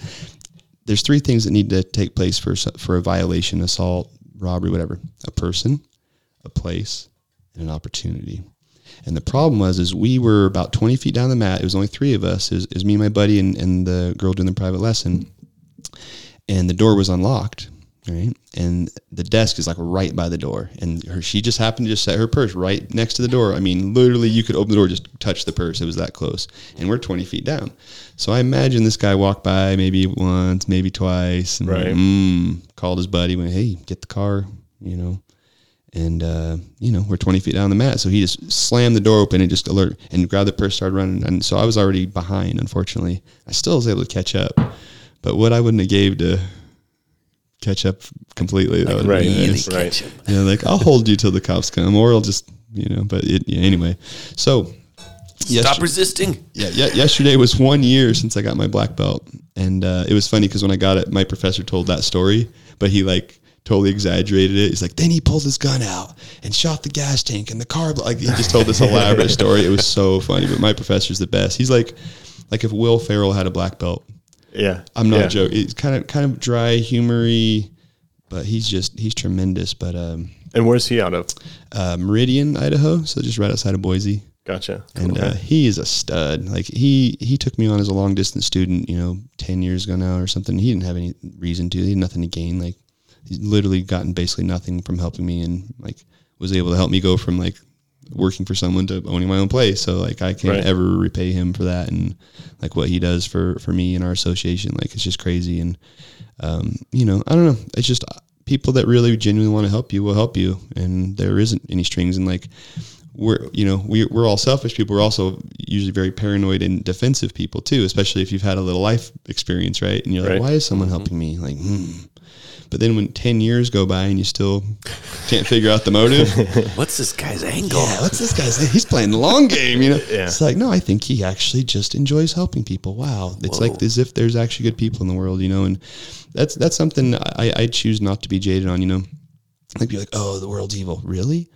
S3: there's three things that need to take place for for a violation, assault, robbery, whatever: a person, a place, and an opportunity. And the problem was, is we were about 20 feet down the mat. It was only three of us. Was me, and my buddy, and, and the girl doing the private lesson. And the door was unlocked, right? And the desk is like right by the door. And her, she just happened to just set her purse right next to the door. I mean, literally, you could open the door, just touch the purse. It was that close. And we're 20 feet down. So I imagine this guy walked by maybe once, maybe twice. And
S2: Right.
S3: mm, called his buddy, went, hey, get the car, you know and uh, you know we're 20 feet down the mat so he just slammed the door open and just alert and grabbed the purse started running and so i was already behind unfortunately i still was able to catch up but what i wouldn't have gave to catch up completely that would
S2: right.
S1: Really
S3: nice.
S2: Right.
S1: catch
S3: yeah like i'll hold you till the cops come or i'll just you know but it, yeah, anyway so
S1: Stop resisting.
S3: yeah, yeah. Yesterday was one year since I got my black belt, and uh, it was funny because when I got it, my professor told that story, but he like totally exaggerated it. He's like, then he pulled his gun out and shot the gas tank and the car. Like he just told this elaborate story. It was so funny. But my professor's the best. He's like, like if Will Ferrell had a black belt.
S2: Yeah.
S3: I'm not
S2: yeah.
S3: joking. It's kind of kind of dry, humory, but he's just he's tremendous. But um,
S2: And where's he out of?
S3: uh, Meridian, Idaho, so just right outside of Boise
S2: Gotcha.
S3: and
S2: Okay.
S3: uh, he is a stud. Like he he took me on as a long distance student, you know, ten years ago now or something. He didn't have any reason to. He had nothing to gain. Like he's literally gotten basically nothing from helping me, and like was able to help me go from like working for someone to owning my own place. So like I can't
S2: Right.
S3: ever repay him for that, and like what he does for for me and our association. Like it's just crazy, and um, you know, I don't know. It's just people that really genuinely want to help you will help you, and there isn't any strings. And like we're you know we, we're all selfish people we're also usually very paranoid and defensive people too especially if you've had a little life experience right and you're like why is someone helping me like hmm. But then when 10 years go by and you still can't figure out the motive
S1: What's this guy's angle?
S3: yeah what's this guy's he's playing the long game you know
S2: Yeah.
S3: it's like no i think he actually just enjoys helping people wow it's
S1: Whoa.
S3: like as if there's actually good people in the world you know and that's that's something i i choose not to be jaded on you know like be like oh the world's evil really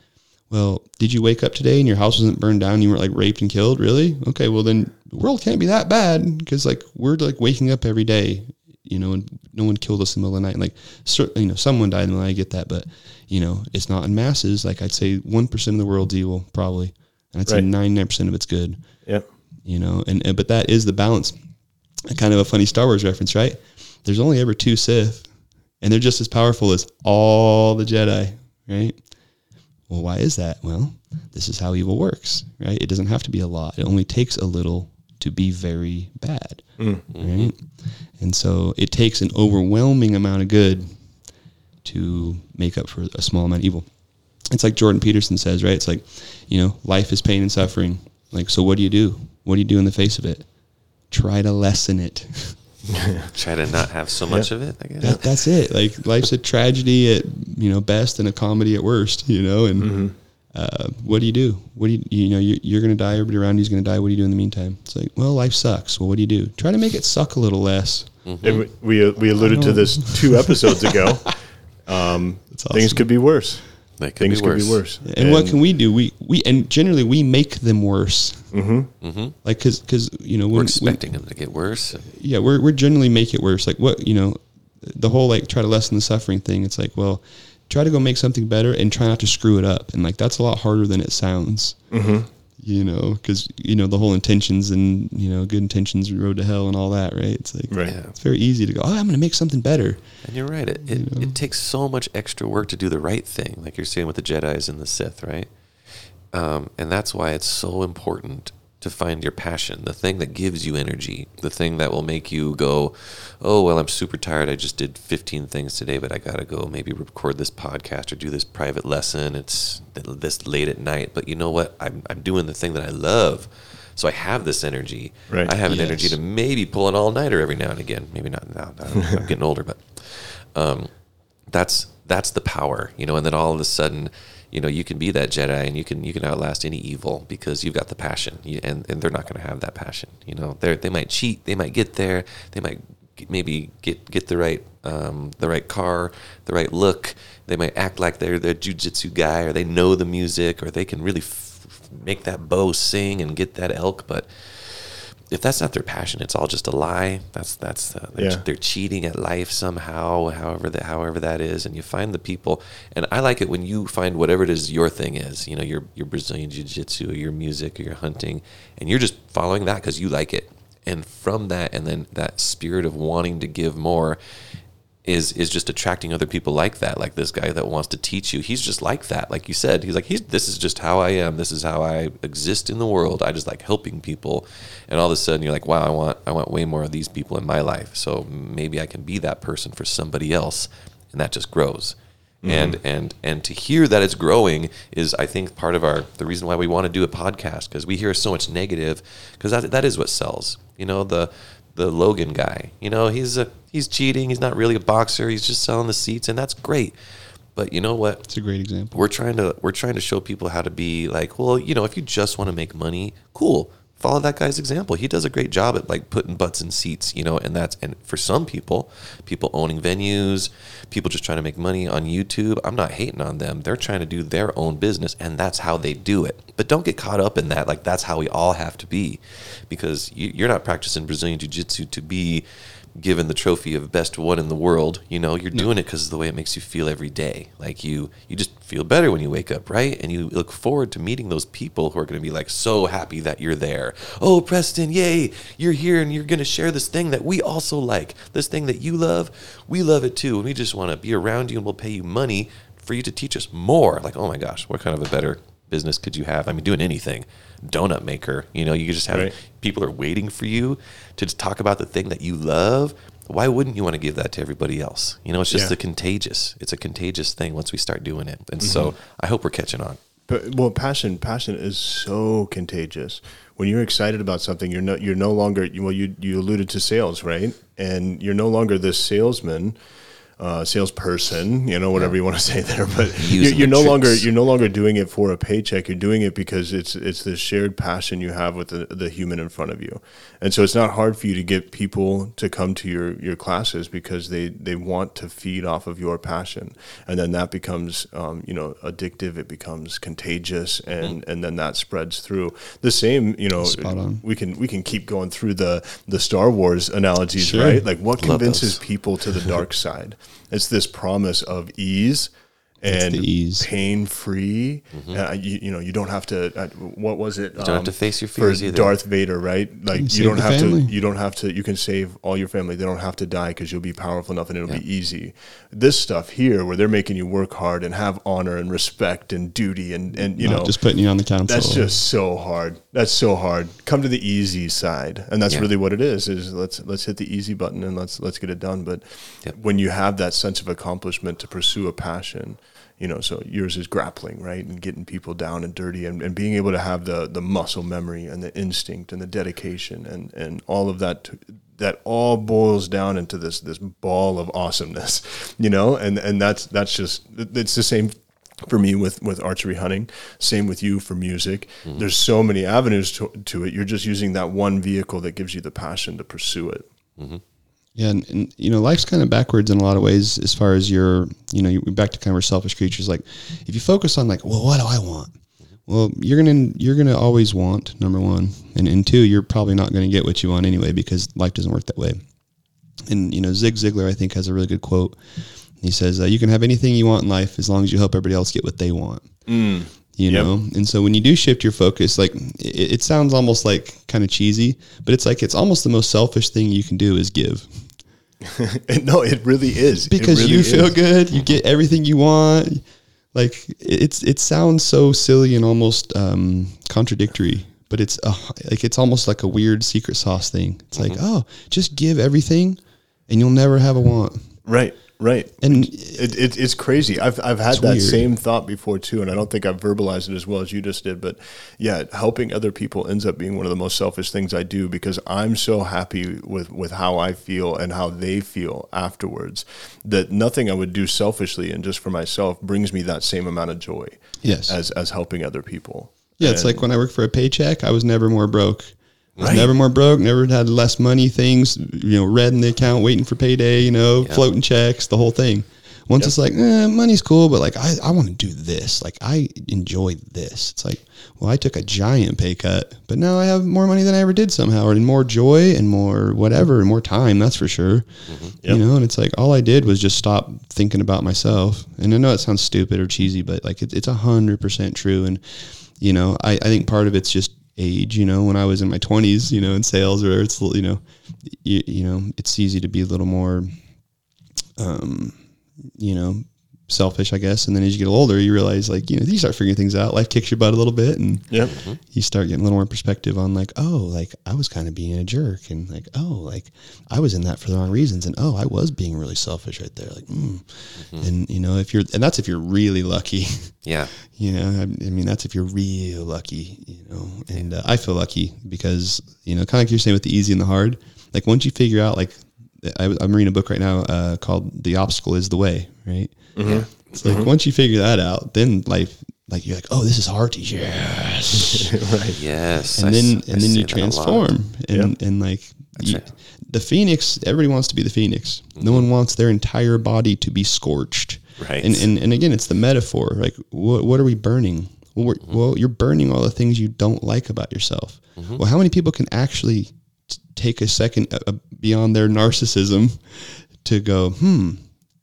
S3: well, did you wake up today and your house wasn't burned down? You weren't like raped and killed, really? Okay, well then the world can't be that bad because like we're like waking up every day, you know, and no one killed us in the middle of the night. Like, certainly, you know, someone died in the night. I get that, but you know, it's not in masses. Like I'd say one percent of the world's evil, probably, and I'd say
S2: Right.
S3: ninety nine percent of it's good.
S2: Yeah.
S3: You know, and, and but that is the balance. Kind of a funny Star Wars reference, right? There's only ever two Sith, and they're just as powerful as all the Jedi, right? Well, why is that? Well, this is how evil works, right? It doesn't have to be a lot. It only takes a little to be very bad, mm. right? And so it takes an overwhelming amount of good to make up for a small amount of evil. It's like Jordan Peterson says, right? It's like, you know, life is pain and suffering. Like, so what do you do? What do you do in the face of it? Try to lessen it.
S1: Try to not have so much of it. I guess.
S3: that, that's it. Like life's a tragedy at you know best and a comedy at worst. You know, and mm-hmm. Uh, what do you do? What do you you know you, you're going to die. Everybody around you's going to die. What do you do in the meantime? It's like, well, life sucks. Well, what do you do? Try to make it suck a little less.
S2: And we, we we alluded to this two episodes ago. Um,
S3: That's
S2: Things could be worse.
S1: They could
S2: Things
S1: be
S2: could be worse.
S3: And, what can we do? We we and generally we make them worse. Mm-hmm. Like because because you know
S1: We're
S3: when, when
S1: expecting them to get worse.
S3: yeah we're we're generally make it worse. Like what you know, the whole like try to lessen the suffering thing. It's like well, try to go make something better and try not to screw it up. And like that's a lot harder than it sounds. Mm-hmm. You know, because you know the whole intentions and you know good intentions road to hell and all that, right? It's like
S2: Right.
S1: Yeah.
S3: it's very easy to go. Oh, I'm going to make something better.
S1: And you're right. It, it, it takes so much extra work to do the right thing, like you're saying with the Jedi's and the Sith, right? Um, and that's why it's so important to find your passion, the thing that gives you energy, the thing that will make you go, oh, well, I'm super tired. I just did 15 things today, but I got to go maybe record this podcast or do this private lesson. It's this late at night. But you know what? I'm, I'm doing the thing that I love. So I have this energy.
S2: Right.
S1: I have an
S3: Yes.
S1: energy to maybe pull an all nighter every now and again. Maybe not now. now I'm getting older, but um, that's that's the power, you know. And then all of a sudden, you know, you can be that Jedi and you can you can outlast any evil because you've got the passion, you, and and they're not going to have that passion. You know, they they might cheat, they might get there, they might maybe get get the right um, the right car, the right look. They might act like they're the jujitsu guy, or they know the music, or they can really f- make that bow sing and get that elk, but if that's not their passion, it's all just a lie. That's that's uh, they're,
S2: Yeah.
S1: they're cheating at life somehow, however that however that is. And you find the people, and I like it when you find whatever it is your thing is. You know, your your Brazilian jiu jitsu, or your music, or your hunting, and you're just following that because you like it. And from that, and then that spirit of wanting to give more, is is just attracting other people like that like this guy that wants to teach you. He's just like that. Like you said he's like he's this is just how i am. This is how i exist in the world. I just like helping people. And all of a sudden you're like wow i want i want way more of these people in my life. So maybe i can be that person for somebody else. And that just grows. Mm-hmm. And and and to hear that it's growing is i think part of our the reason why we want to do a podcast because we hear so much negative because that, that is what sells. You know the the Logan guy. You know, he's a he's cheating. He's not really a boxer. He's just selling the seats, and that's great. But you know what?
S3: It's a great example.
S1: We're trying to we're trying to show people how to be like, well, you know, if you just want to make money, cool. Follow that guy's example. He does a great job at like putting butts in seats, you know, and that's and for some people, people owning venues, people just trying to make money on YouTube. I'm not hating on them. They're trying to do their own business and that's how they do it. But don't get caught up in that. Like that's how we all have to be because you, you're not practicing Brazilian Jiu-Jitsu to be given the trophy of best one in the world. You know, you're doing it because of the way it makes you feel every day. Like you, you just feel better when you wake up, right? And you look forward to meeting those people who are going to be like so happy that you're there. Oh, Preston, yay, you're here and you're going to share this thing that we also like. This thing that you love, we love it too. And we just want to be around you and we'll pay you money for you to teach us more. Like, oh my gosh, what kind of a better business could you have? I mean, doing anything. Donut maker, you know, you just have
S2: Right.
S1: people are waiting for you to just talk about the thing that you love. Why wouldn't you want to give that to everybody else? You know, it's just
S2: Yeah.
S1: a contagious. It's a contagious thing once we start doing it. And so
S2: Mm-hmm.
S1: I hope we're catching on.
S2: But well, passion, passion is so contagious. When you're excited about something, you're no, you're no longer. Well, you you alluded to sales, right? And you're no longer this salesman, uh, salesperson. You know, whatever you want to say there. But you're, you're no longer you're no longer doing it for a paycheck. You're doing it because it's it's the shared passion you have with the, the human in front of you. And so it's not hard for you to get people to come to your your classes because they they want to feed off of your passion, and then that becomes um, you know addictive. It becomes contagious, and and then that spreads through. The same, you know, we can we can keep going through the the Star Wars analogies,
S3: Sure.
S2: right? Like what
S1: Love
S2: convinces
S1: those.
S2: people to the dark side? It's this promise of ease and
S3: the ease.
S2: pain free. Uh, you, you know, you don't have to. Uh, what was it? You
S1: don't have to face your
S2: for
S1: fears either.
S2: Darth Vader, right? Like you
S3: save
S2: don't have
S3: family.
S2: to. You don't have to. You can save all your family. They don't have to die because you'll be powerful enough and it'll be easy. This stuff here, where they're making you work hard and have honor and respect and duty and and you
S3: Not
S2: know
S3: just putting you on the council.
S2: that's just so hard. That's so hard. Come to the easy side, and that's
S1: Yeah.
S2: really what it is. Is let's let's hit the easy button and let's let's get it done. But
S1: Yep.
S2: when you have that sense of accomplishment to pursue a passion, you know, so yours is grappling, right, and getting people down and dirty, and, and being able to have the the muscle memory and the instinct and the dedication and and all of that. To, that all boils down into this this ball of awesomeness, you know, and and that's that's just it's the same for me with with archery hunting. Same with you for music. Mm-hmm. There's so many avenues to, to it. You're just using that one vehicle that gives you the passion to pursue it mm-hmm.
S3: Yeah, and, and you know, life's kind of backwards in a lot of ways as far as your, you know, you're back to kind of selfish creatures. Like, if you focus on like, well, what do I want? Well, you're gonna you're gonna always want number one, and and two, you're probably not gonna get what you want anyway because life doesn't work that way. And you know, Zig Ziglar I think has a really good quote. He says, uh, "You can have anything you want in life as long as you help everybody else get what they want." You
S2: Yep.
S3: know, and so when you do shift your focus, like it, it sounds almost like kind of cheesy, but it's like it's almost the most selfish thing you can do is give
S2: no it really is
S3: because
S2: really
S3: you feel
S2: is.
S3: good, you get everything you want. Like it's it sounds so silly and almost um, contradictory, but it's uh, like it's almost like a weird secret sauce thing. It's like oh, just give everything, and you'll never have a want.
S2: right right
S3: And
S2: it, it, it's crazy i've, I've had that
S3: weird.
S2: same thought before too and i don't think i've verbalized it as well as you just did but yeah helping other people ends up being one of the most selfish things i do because i'm so happy with with how i feel and how they feel afterwards that nothing i would do selfishly and just for myself brings me that same amount of joy
S3: Yes.
S2: as as helping other people
S3: Yeah, it's like when I work for a paycheck, I was never more broke.
S2: Right.
S3: never more broke, never had less money, things, you know, red in the account, waiting for payday, you know, floating checks, the whole thing. Once it's like, eh, money's cool, but like, I, I want to do this. Like, I enjoy this. It's like, well, I took a giant pay cut, but now I have more money than I ever did somehow, and more joy and more whatever, and more time, that's for sure. You
S2: Yep.
S3: know, and it's like, all I did was just stop thinking about myself. And I know it sounds stupid or cheesy, but like, it, it's a hundred percent true. And, you know, I, I think part of it's just age, you know, when I was in my twenties, you know, in sales or it's, you know, you, you know, it's easy to be a little more, um, you know, selfish, I guess. And then as you get older, you realize like, you know, you start figuring things out. Life kicks your butt a little bit and
S2: Yep.
S3: you start getting a little more perspective on like, oh, like I was kind of being a jerk and like, oh, like I was in that for the wrong reasons. And oh, I was being really selfish right there. Like, mm. and you know, if you're, and that's if you're really lucky.
S1: Yeah.
S3: You know, I, I mean, that's if you're real lucky, you know. And uh, I feel lucky because, you know, kind of like you're saying with the easy and the hard. Like once you figure out, like, I, I'm reading a book right now uh, called "The Obstacle Is the Way." Right? Mm-hmm.
S1: Yeah.
S3: It's like mm-hmm. once you figure that out, then life, like you're like, oh, this is hard. Yes.
S2: right
S1: Yes.
S3: and
S1: I
S3: then
S1: s- I
S3: and then you
S1: that a lot.
S3: transform and and like you-
S1: right.
S3: the phoenix. Everybody wants to be the phoenix. No mm-hmm. one wants their entire body to be scorched.
S1: Right.
S3: And and, and again, it's the metaphor. Like, what what are we burning? Well, we're, well, you're burning all the things you don't like about yourself. Well, how many people can actually t- take a second uh, uh, beyond their narcissism to go, hmm,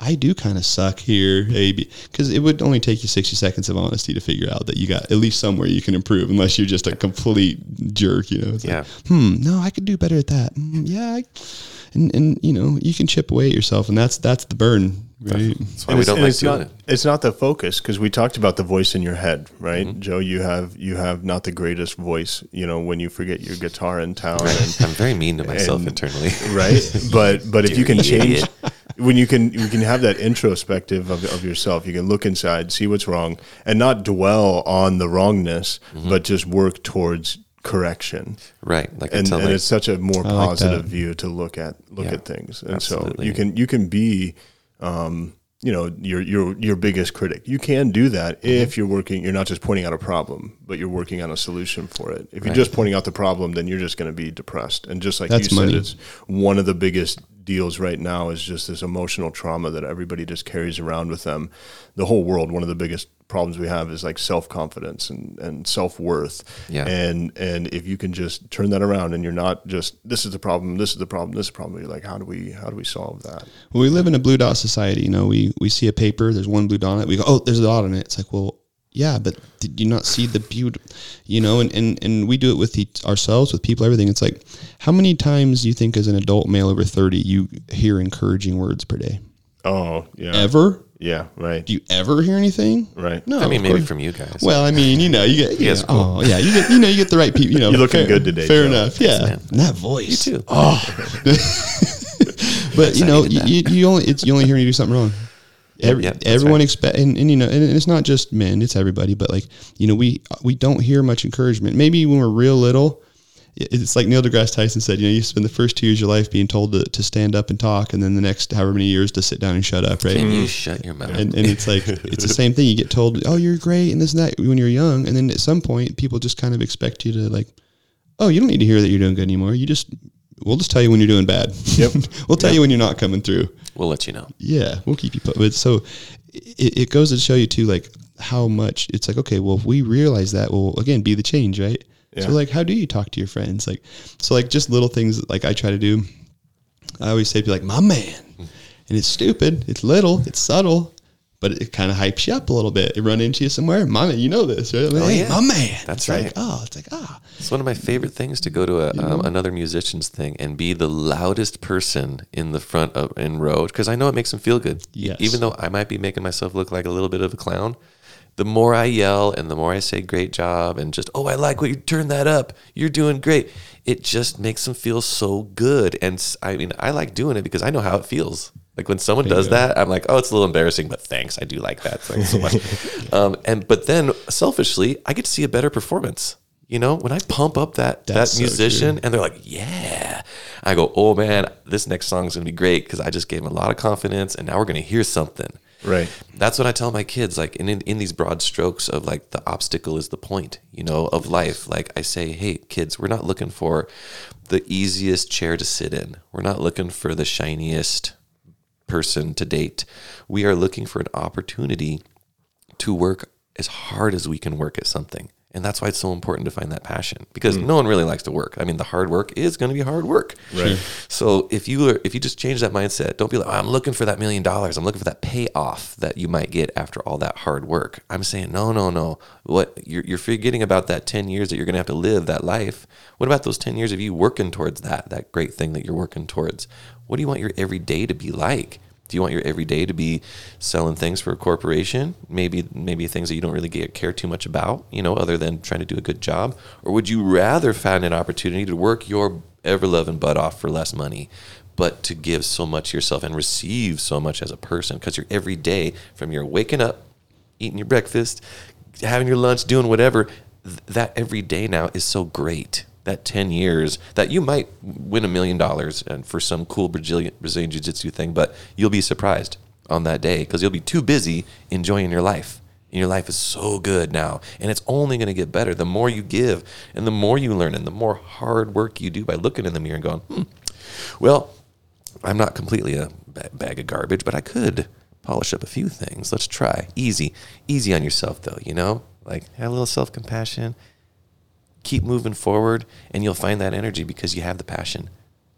S3: I do kind of suck here, maybe, because it would only take you sixty seconds of honesty to figure out that you got at least somewhere you can improve, unless you're just a complete jerk, you know. It's
S1: Yeah.
S3: like, hmm, no, I could do better at that. Mm, yeah, I, and and you know, you can chip away at yourself, and that's that's the burn, right?
S1: That's we don't like
S2: it's
S1: doing
S2: not,
S1: it.
S2: It's not the focus because we talked about the voice in your head, right,
S1: Mm-hmm.
S2: Joe? You have you have not the greatest voice, you know, when you forget your guitar in town, and,
S1: I'm very mean to myself
S2: and-
S1: internally.
S2: right? But but if you can change when you can you can have that introspective of, of yourself, you can look inside, see what's wrong, and not dwell on the wrongness,
S1: Mm-hmm.
S2: but just work towards correction.
S1: Right. Like
S2: and, and
S1: like,
S2: it's such a more
S3: I
S2: positive
S3: that.
S2: view to look at look
S1: Yeah,
S2: at things and
S1: absolutely.
S2: so you can you can be um, you know your your your biggest critic. You can do that
S1: Mm-hmm.
S2: if you're working you're not just pointing out a problem but you're working on a solution for it. If you're just pointing out the problem then you're just going to be depressed. And just like
S3: That's
S2: you said it's one of the biggest deals right now is just this emotional trauma that everybody just carries around with them. The whole world one of the biggest problems we have is like self confidence and, and self worth.
S1: Yeah.
S2: And and if you can just turn that around and you're not just this is the problem, this is the problem, this is the problem. You're like, how do we how do we solve that?
S3: Well, we live in a blue dot society. You know, we we see a paper. There's one blue dot on it. We go, oh, there's a dot on it. It's like, well, yeah, but did you not see the beauty? You know, and and and we do it with each, ourselves, with people, everything. It's like, how many times do you think, as an adult male over thirty, you hear encouraging words per day?
S2: Oh yeah.
S3: Ever?
S2: Yeah, right.
S3: Do you ever hear anything?
S2: Right.
S3: No.
S1: I mean, maybe from you guys.
S3: Well, I mean, you know, you get, you
S1: Yes,
S3: know,
S1: cool.
S3: oh yeah, you get, you know, you get the right people. You know,
S2: You're looking
S3: fair-
S2: good today,
S3: Fair
S2: Joe.
S3: enough. Yeah,
S1: man.
S3: and that voice.
S1: you too.
S3: Oh, but you know, you, you, you only it's you only hear me do something wrong. Every,
S1: yeah, that's
S3: everyone
S1: right.
S3: expect and, and you know and it's not just men it's everybody but like you know we we don't hear much encouragement maybe when we're real little it- it's like Neil deGrasse Tyson said you know you spend the first two years of your life being told to, to stand up and talk and then the next however many years to sit down and shut up right
S1: Can you mm-hmm. shut your mouth?
S3: and, and it's like it's the same thing. You get told, "Oh, you're great," and this and that when you're young, and then at some point, people just kind of expect you to like, "Oh, you don't need to hear that you're doing good anymore. You just we'll just tell you when you're doing bad.
S2: Yep.
S3: we'll tell you when you're not coming through.
S1: we'll let you know.
S3: Yeah, we'll keep you." Po- but so it, it goes to show you too, like how much it's like. Okay, well, if we realize that, we'll again be the change, right? So like, how do you talk to your friends? Like, so like just little things like I try to do. I always say, to "Be like my man," and it's stupid. It's little. It's subtle. But it kind of hypes you up a little bit. It run into you somewhere, my man. You know this, right? Like,
S1: Oh,
S3: hey,
S1: yeah.
S3: my man.
S1: That's
S3: It's like,
S1: right.
S3: oh, it's like ah,
S1: It's one of my favorite things to go to a, um, another musician's thing and be the loudest person in the front of in row because I know it makes them feel good.
S3: Yes.
S1: Even though I might be making myself look like a little bit of a clown, the more I yell and the more I say "great job" and just "oh, I like what you turn that up, you're doing great," it just makes them feel so good. And I mean, I like doing it because I know how it feels. Like when someone does that, I'm like, oh, it's a little embarrassing, but thanks, I do like that Thanks so much. um, and but then selfishly, I get to see a better performance. You know, when I pump up that
S3: That's
S1: that
S3: so
S1: musician and they're like, yeah, I go, oh man, this next song's gonna be great because I just gave him a lot of confidence, and now we're gonna hear something.
S2: Right.
S1: That's what I tell my kids, like in, in these broad strokes of like the obstacle is the point, you know, of life. Like I say, hey kids, we're not looking for the easiest chair to sit in. We're not looking for the shiniest person to date. We are looking for an opportunity to work as hard as we can work at something. And that's why it's so important to find that passion because mm. no one really likes to work. I mean, the hard work is going to be hard work.
S2: Right.
S1: So if you are, if you just change that mindset, don't be like, "Oh, I'm looking for that million dollars. I'm looking for that payoff that you might get after all that hard work. I'm saying, no, no, no. What you're, you're forgetting about that 10 years that you're going to have to live that life. What about those 10 years of you working towards that, that great thing that you're working towards? What do you want your everyday to be like? Do you want your everyday to be selling things for a corporation? Maybe maybe things that you don't really get, care too much about, you know, other than trying to do a good job? Or would you rather find an opportunity to work your ever loving butt off for less money, but to give so much yourself and receive so much as a person? Because your every day, from your waking up, eating your breakfast, having your lunch, doing whatever, th- that every day now is so great. That 10 years that you might win a million dollars and for some cool Brazilian, Brazilian Jiu Jitsu thing, but you'll be surprised on that day because you'll be too busy enjoying your life. And your life is so good now. And it's only going to get better the more you give and the more you learn and the more hard work you do by looking in the mirror and going, hmm, well, I'm not completely a bag of garbage, but I could polish up a few things. Let's try. Easy. Easy on yourself, though, you know? Like, have a little self compassion. Keep moving forward, and you'll find that energy because you have the passion,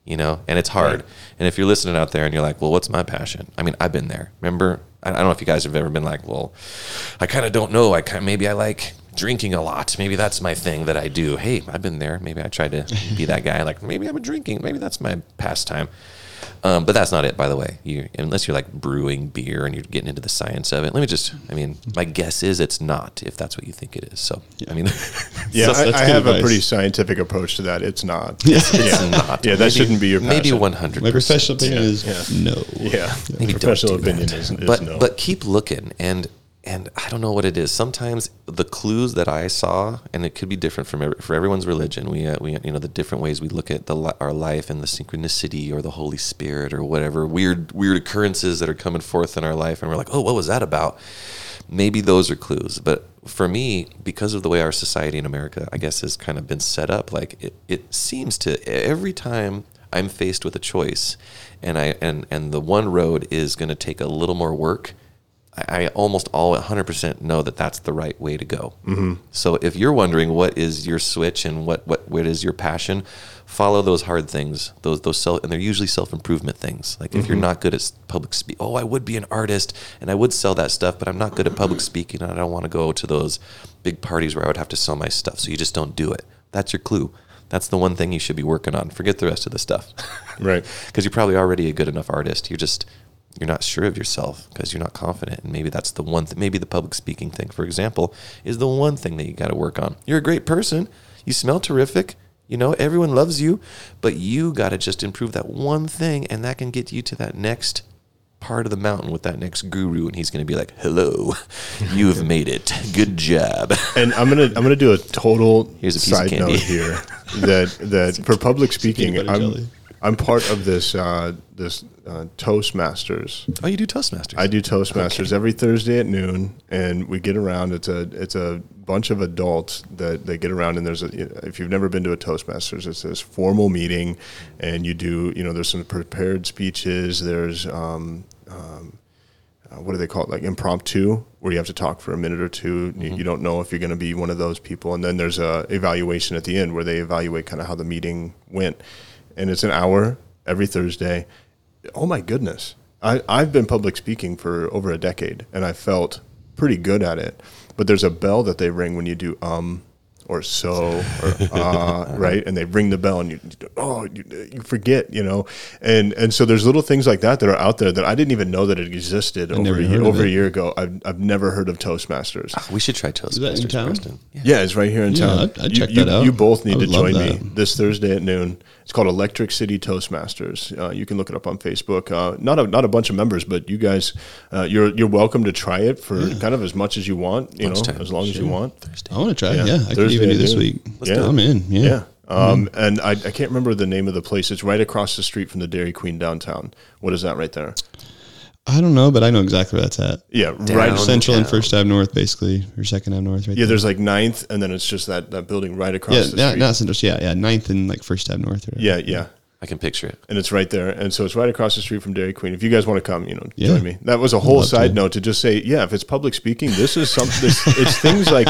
S1: you know? And it's hard. And if you're listening out there and you're like, well, what's my passion? I mean, I've been there. Remember? I I don't know if you guys have ever been like, well, I kind of don't know. I kind maybe I like drinking a lot. Maybe that's my thing that I do. Hey, I've been there. Maybe I try to be that guy. Like maybe I'm a drinking. Maybe that's my pastime. Um, but that's not it, by the way. You unless you're like brewing beer and you're getting into the science of it. Let me just. I mean, my guess is it's not. If that's what you think it is. So I mean,
S2: Yeah,
S3: So
S2: I,
S3: that's
S2: I
S3: good
S2: have a pretty scientific approach to that. It's not.
S1: it's
S2: yeah.
S1: not.
S2: Yeah, that
S1: Maybe-
S2: shouldn't be your
S1: maybe
S2: passion.
S1: one hundred.
S3: my professional opinion
S2: Yeah.
S3: is
S2: Yeah.
S3: no.
S2: Yeah,
S1: Maybe don't
S2: professional
S1: do
S2: opinion
S1: that.
S2: is, is
S1: but
S2: no.
S1: but keep looking and and I don't know what it is. Sometimes the clues that I saw, and it could be different from every, for everyone's religion. We uh, we you know the different ways we look at the our life and the synchronicity or the Holy Spirit or whatever weird weird occurrences that are coming forth in our life, and we're like, oh, what was that about? Maybe those are clues, but for me, because of the way our society in America, I guess, has kind of been set up, like it, it seems to every time I'm faced with a choice, and I and and the one road is going to take a little more work. I, I almost all 100% know that that's the right way to go. Mm-hmm. So if you're wondering what is your switch and what, what, what is your passion, follow those hard things. Those, those self, and they're usually self improvement things. Like if you're not good at public speaking, oh, I would be an artist and I would sell that stuff, but I'm not good at public speaking and I don't want to go to those big parties where I would have to sell my stuff. So you just don't do it. That's your clue. That's the one thing you should be working on. Forget the rest of the stuff.
S2: Right.
S1: because you're probably already a good enough artist. You're just you're not sure of yourself because you're not confident, and maybe that's the one. Th- maybe the public speaking thing, for example, is the one thing that you got to work on. You're a great person. You smell terrific. You know everyone loves you, but you got to just improve that one thing, and that can get you to that next part of the mountain with that next guru, and he's going to be like, "Hello, you've made it. Good job."
S2: And I'm gonna I'm gonna do a total
S1: Here's a piece of
S2: side
S1: candy.
S2: note here that that for public speaking, I'm
S3: jelly.
S2: I'm part of this uh, this uh, Toastmasters.
S1: Oh, you do Toastmasters.
S2: I do Toastmasters every Thursday at noon, and we get around. It's a it's a bunch of adults that they get around, and there's a if you've never been to a Toastmasters, it's this formal meeting, and you do you know there's some prepared speeches. There's um, um, uh, what do they call it like impromptu where you have to talk for a minute or 2 You, you don't know if you're going to be one of those people, and then there's a evaluation at the end where they evaluate kind of how the meeting went, and it's an hour every Thursday. Oh my goodness, I, I've been public speaking for over a decade, and I felt pretty good at it. But there's a bell that they ring when you do um or so or uh, right, and they ring the bell, and you oh you, you forget, you know, and and so there's little things like that that are out there that I didn't even know that it existed over a year,
S3: of
S2: over a year ago. I've I've never heard of Toastmasters.
S1: we should try
S3: that in
S1: Toastmasters,
S3: town?
S1: Preston.
S2: Yeah, it's right here in
S3: Yeah,
S2: town.
S3: I'd- I'd
S2: you,
S3: check
S2: you-
S3: that out.
S2: You both need to
S3: would love
S2: join me this Thursday at noon. It's called Electric City Toastmasters. Uh, you can look it up on Facebook. Uh, not a not a bunch of members, but you guys, uh, you're you're welcome to try it for kind of as much as you want. You know, as long as you want.
S1: Thursday.
S3: I want to try.
S2: Yeah.
S3: it. Yeah, I could even do this week.
S2: Let's do it.
S3: I'm in. Yeah.
S2: Yeah. Um,
S3: Mm-hmm.
S2: And I, I can't remember the name of the place. It's right across the street from the Dairy Queen downtown. What is that right there?
S3: I don't know, but I know exactly where that's at.
S2: Yeah, right.
S1: Down-
S3: Central and
S1: Downtown.
S3: First Ave North, basically, or Second Ave North, right
S2: Yeah,
S3: there.
S2: there's like Ninth, and then it's just that, that building right across
S3: Yeah,
S2: the
S3: not,
S2: street.
S3: not Central. Yeah, yeah, Ninth and like First Ave North. Or
S2: yeah, yeah.
S1: I can picture it.
S2: and it's right there. And so it's right across the street from Dairy Queen. If you guys want to come, you know,
S3: Yeah.
S2: join me. That was a whole
S3: love
S2: side
S3: to.
S2: note to just say, yeah, if it's public speaking, this is something. This, it's things like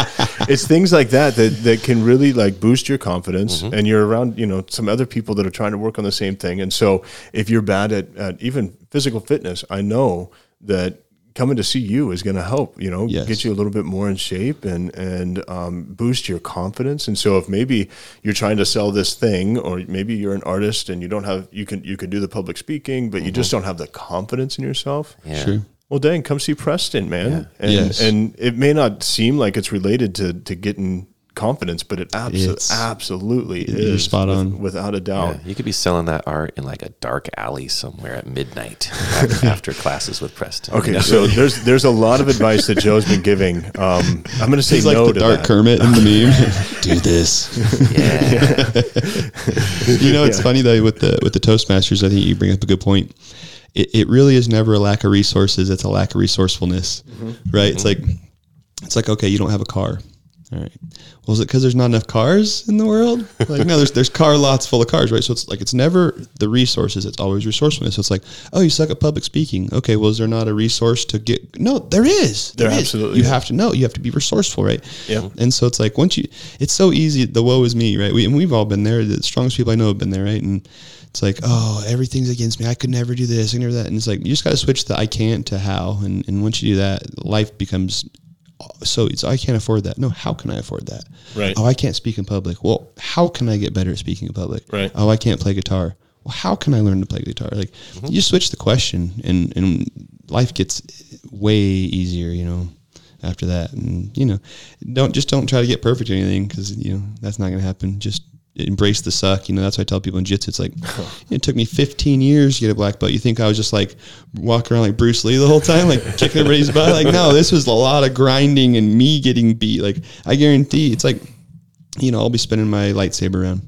S2: it's things like that that that can really like boost your confidence. Mm-hmm. And you're around, you know, some other people that are trying to work on the same thing. And so if you're bad at, at even physical fitness, I know that coming to see you is going to help you know
S3: Yes.
S2: get you a little bit more in shape and and um, boost your confidence and so if maybe you're trying to sell this thing or maybe you're an artist and you don't have you can you can do the public speaking but you just don't have the confidence in yourself
S1: Yeah.
S3: Sure.
S2: well dang come see preston man and
S3: Yes.
S2: and it may not seem like it's related to to getting confidence but it abso-
S3: It's-
S2: absolutely
S3: you're
S2: is
S3: spot
S2: with-
S3: on.
S2: without a doubt
S1: Yeah, you could be selling that art in like a dark alley somewhere at midnight after, after classes with Preston. you
S2: Okay,
S1: know?
S2: so there's there's a lot of advice that Joe's been giving. Um, I'm going to say
S3: He's like the
S2: to
S3: dark
S2: that.
S3: Kermit in the meme. do this.
S1: yeah,
S3: you know, it's
S2: Yeah.
S3: funny though with the with the Toastmasters. I think you bring up a good point. It, it really is never a lack of resources. It's a lack of resourcefulness, right? It's like it's like okay, you don't have a car. All right. Well, is it because there's not enough cars in the world? Like no, there's there's car lots full of cars, right? So it's like it's never the resources. It's always resourcefulness. So it's like, oh, you suck at public speaking. Okay, well, is there not a resource to get? No, there is.
S2: There
S3: is.
S2: absolutely
S3: You
S2: is.
S3: have to know. You have to be resourceful, right?
S2: Yeah.
S3: And so it's like once you, it's so easy. The woe is me, right? We and we've all been there. The strongest people I know have been there, right? And it's like, oh, everything's against me. I could never do this. I could never that. And it's like you just got to switch the I can't to how. And and once you do that, life becomes so it's I can't afford that. No, how can I afford that?
S2: Right.
S3: Oh, I can't speak in public. Well, how can I get better at speaking in public?
S2: Right.
S3: Oh, I can't play guitar. Well, how can I learn to play guitar? Like mm-hmm. you just switch the question and and life gets way easier, you know, after that. And you know, don't just don't try to get perfect or anything cuz you know, that's not going to happen. Just embrace the suck. You know, that's what I tell people in jitsu. It's like it took me 15 years to get a black belt. You think I was just like walking around like Bruce Lee the whole time, like kicking everybody's butt? Like, no, this was a lot of grinding and me getting beat. Like, I guarantee it's like, you know, I'll be spinning my lightsaber around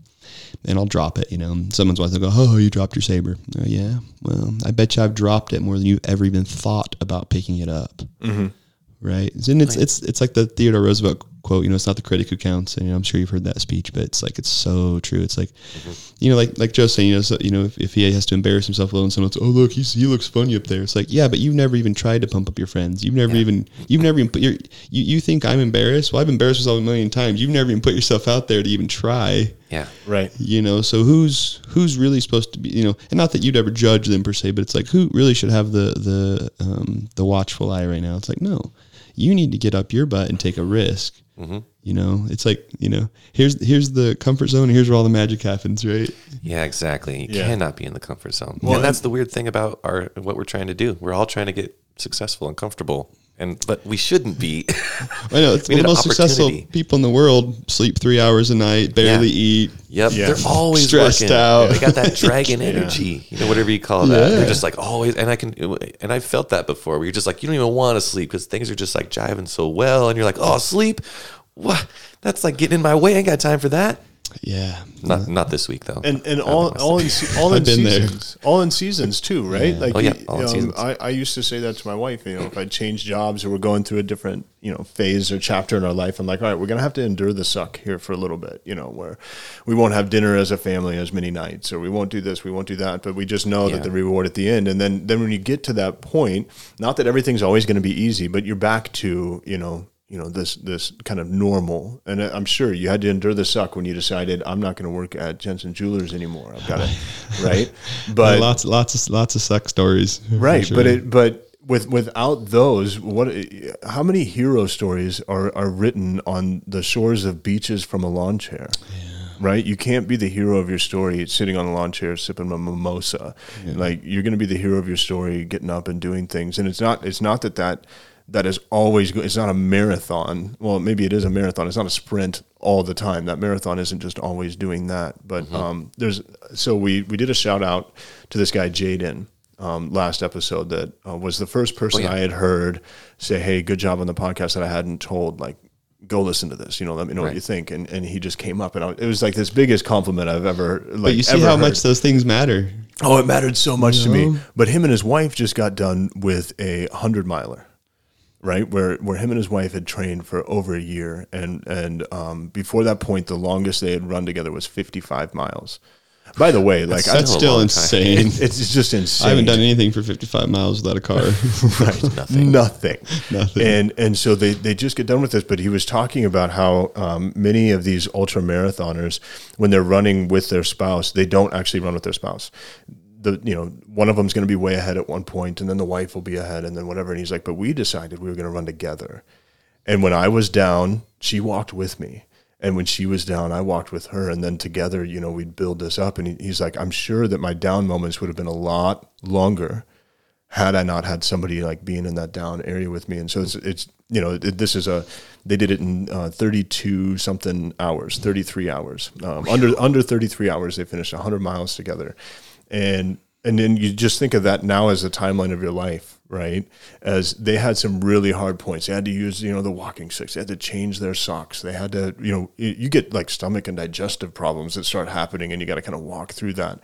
S3: and I'll drop it. You know, and someone's watching, they'll go, "Oh, you dropped your saber." Oh, yeah. Well, I bet you I've dropped it more than you've ever even thought about picking it up. Mm-hmm. Right. And it's it's it's like the Theodore Roosevelt quote. You know, it's not the critic who counts, and you know, I'm sure you've heard that speech, but it's like it's so true. It's like, you know, like like Joe's saying, you know, so, you know, if, if he has to embarrass himself a little, and someone's, oh look, he's, he looks funny up there. It's like, yeah, but you've never even tried to pump up your friends. You've never even you've never even put your you, you think I'm embarrassed? Well, I've embarrassed myself a million times. You've never even put yourself out there to even try
S1: Yeah.
S2: Right.
S3: you know so who's who's really supposed to be you know and not that you'd ever judge them per se but it's like who really should have the the um the watchful eye right now it's like no you need to get up your butt and take a risk Mm-hmm. you know it's like you know here's here's the comfort zone here's where all the magic happens right
S1: Yeah, exactly. You
S2: Yeah.
S1: cannot be in the comfort zone.
S2: Well,
S1: and that's the weird thing about our what we're trying to do. We're all trying to get successful and comfortable. And but we shouldn't be.
S3: i know it's
S1: We
S3: the most successful people in the world sleep three hours a night barely
S1: Yeah.
S3: eat
S1: Yep,
S2: Yeah.
S1: they're always
S3: Stressed
S1: working.
S3: out.
S1: They got that dragon energy, you know, whatever you call that.
S3: Yeah.
S1: They're just like always, and I can, and I've felt that before. Where you're just like you don't even want to sleep because things are just like jiving so well, and you're like, oh, sleep, what? That's like getting in my way. I ain't got time for that.
S3: Yeah
S1: Not not this week though.
S2: and and all all in all in
S3: I've there.
S2: seasons, all in seasons too, right? Like
S1: Oh, yeah,
S2: you-
S1: all in
S2: um,
S1: seasons.
S2: I, I used to say that to my wife. You know, if I change jobs or we're going through a different you know phase or chapter in our life, I'm like, all right, we're gonna have to endure the suck here for a little bit. You know, where we won't have dinner as a family as many nights, or we won't do this, we won't do that, but we just know
S1: Yeah.
S2: that the reward at the end. And then then when you get to that point, not that everything's always going to be easy, but you're back to you know you know this this kind of normal. And i'm sure you had to endure the suck when you decided i'm not going to work at jensen jewelers anymore. I've got to right but
S3: lots lots of lots of suck stories
S2: right
S3: sure.
S2: but it but with without those what how many hero stories are are written on the shores of beaches from a lawn chair? Right? You can't be the hero of your story sitting on a lawn chair sipping a mimosa. Like you're going to be the hero of your story getting up and doing things. And it's not it's not that that that is always go- it's not a marathon well maybe it is a marathon it's not a sprint all the time that marathon isn't just always doing that but um, there's so we we did a shout out to this guy jaden um, last episode that uh, was the first person
S1: yeah.
S2: I had heard say, "Hey, good job on the podcast." That I hadn't told, like, go listen to this. You know, let me know what you think. And and he just came up, and I, it was like this biggest compliment I've ever like.
S3: but you see how
S2: heard.
S3: much those things matter
S2: Oh, it mattered so much to
S3: know?
S2: me. But him and his wife just got done with a hundred miler, right? Where where him and his wife had trained for over a year, and and um, before that point, the longest they had run together was fifty five miles. By the way, like I,
S3: that's still
S1: long time.
S3: insane
S2: it's just insane.
S3: I haven't done anything for 55 miles without a car.
S2: right
S1: Nothing.
S2: nothing
S3: Nothing.
S2: and and so they they just get done with this but he was talking about how um, many of these ultra marathoners when they're running with their spouse they don't actually run with their spouse the you know one of them's going to be way ahead at one point and then the wife will be ahead and then whatever and he's like but we decided we were going to run together and when i was down she walked with me and when she was down i walked with her and then together you know we'd build this up and he, he's like i'm sure that my down moments would have been a lot longer had I not had somebody like being in that down area with me. And so it's, it's you know, it, this is a, they did it in uh, 32 something hours, 33 hours, um, under, under 33 hours, they finished 100 miles together. And, and then you just think of that now as a timeline of your life, right? As they had some really hard points. They had to use, you know, the walking sticks. They had to change their socks. They had to, you know, you, you get like stomach and digestive problems that start happening and you got to kind of walk through that.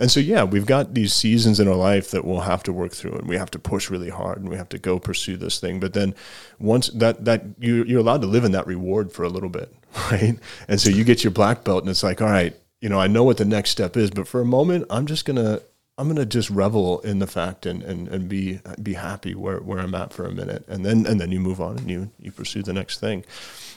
S2: And so, yeah, we've got these seasons in our life that we'll have to work through, and we have to push really hard, and we have to go pursue this thing. But then, once that that you you're allowed to live in that reward for a little bit, right? And so you get your black belt, and it's like, all right, you know, I know what the next step is, but for a moment, I'm just gonna I'm gonna just revel in the fact and and, and be be happy where, where I'm at for a minute, and then and then you move on and you you pursue the next thing.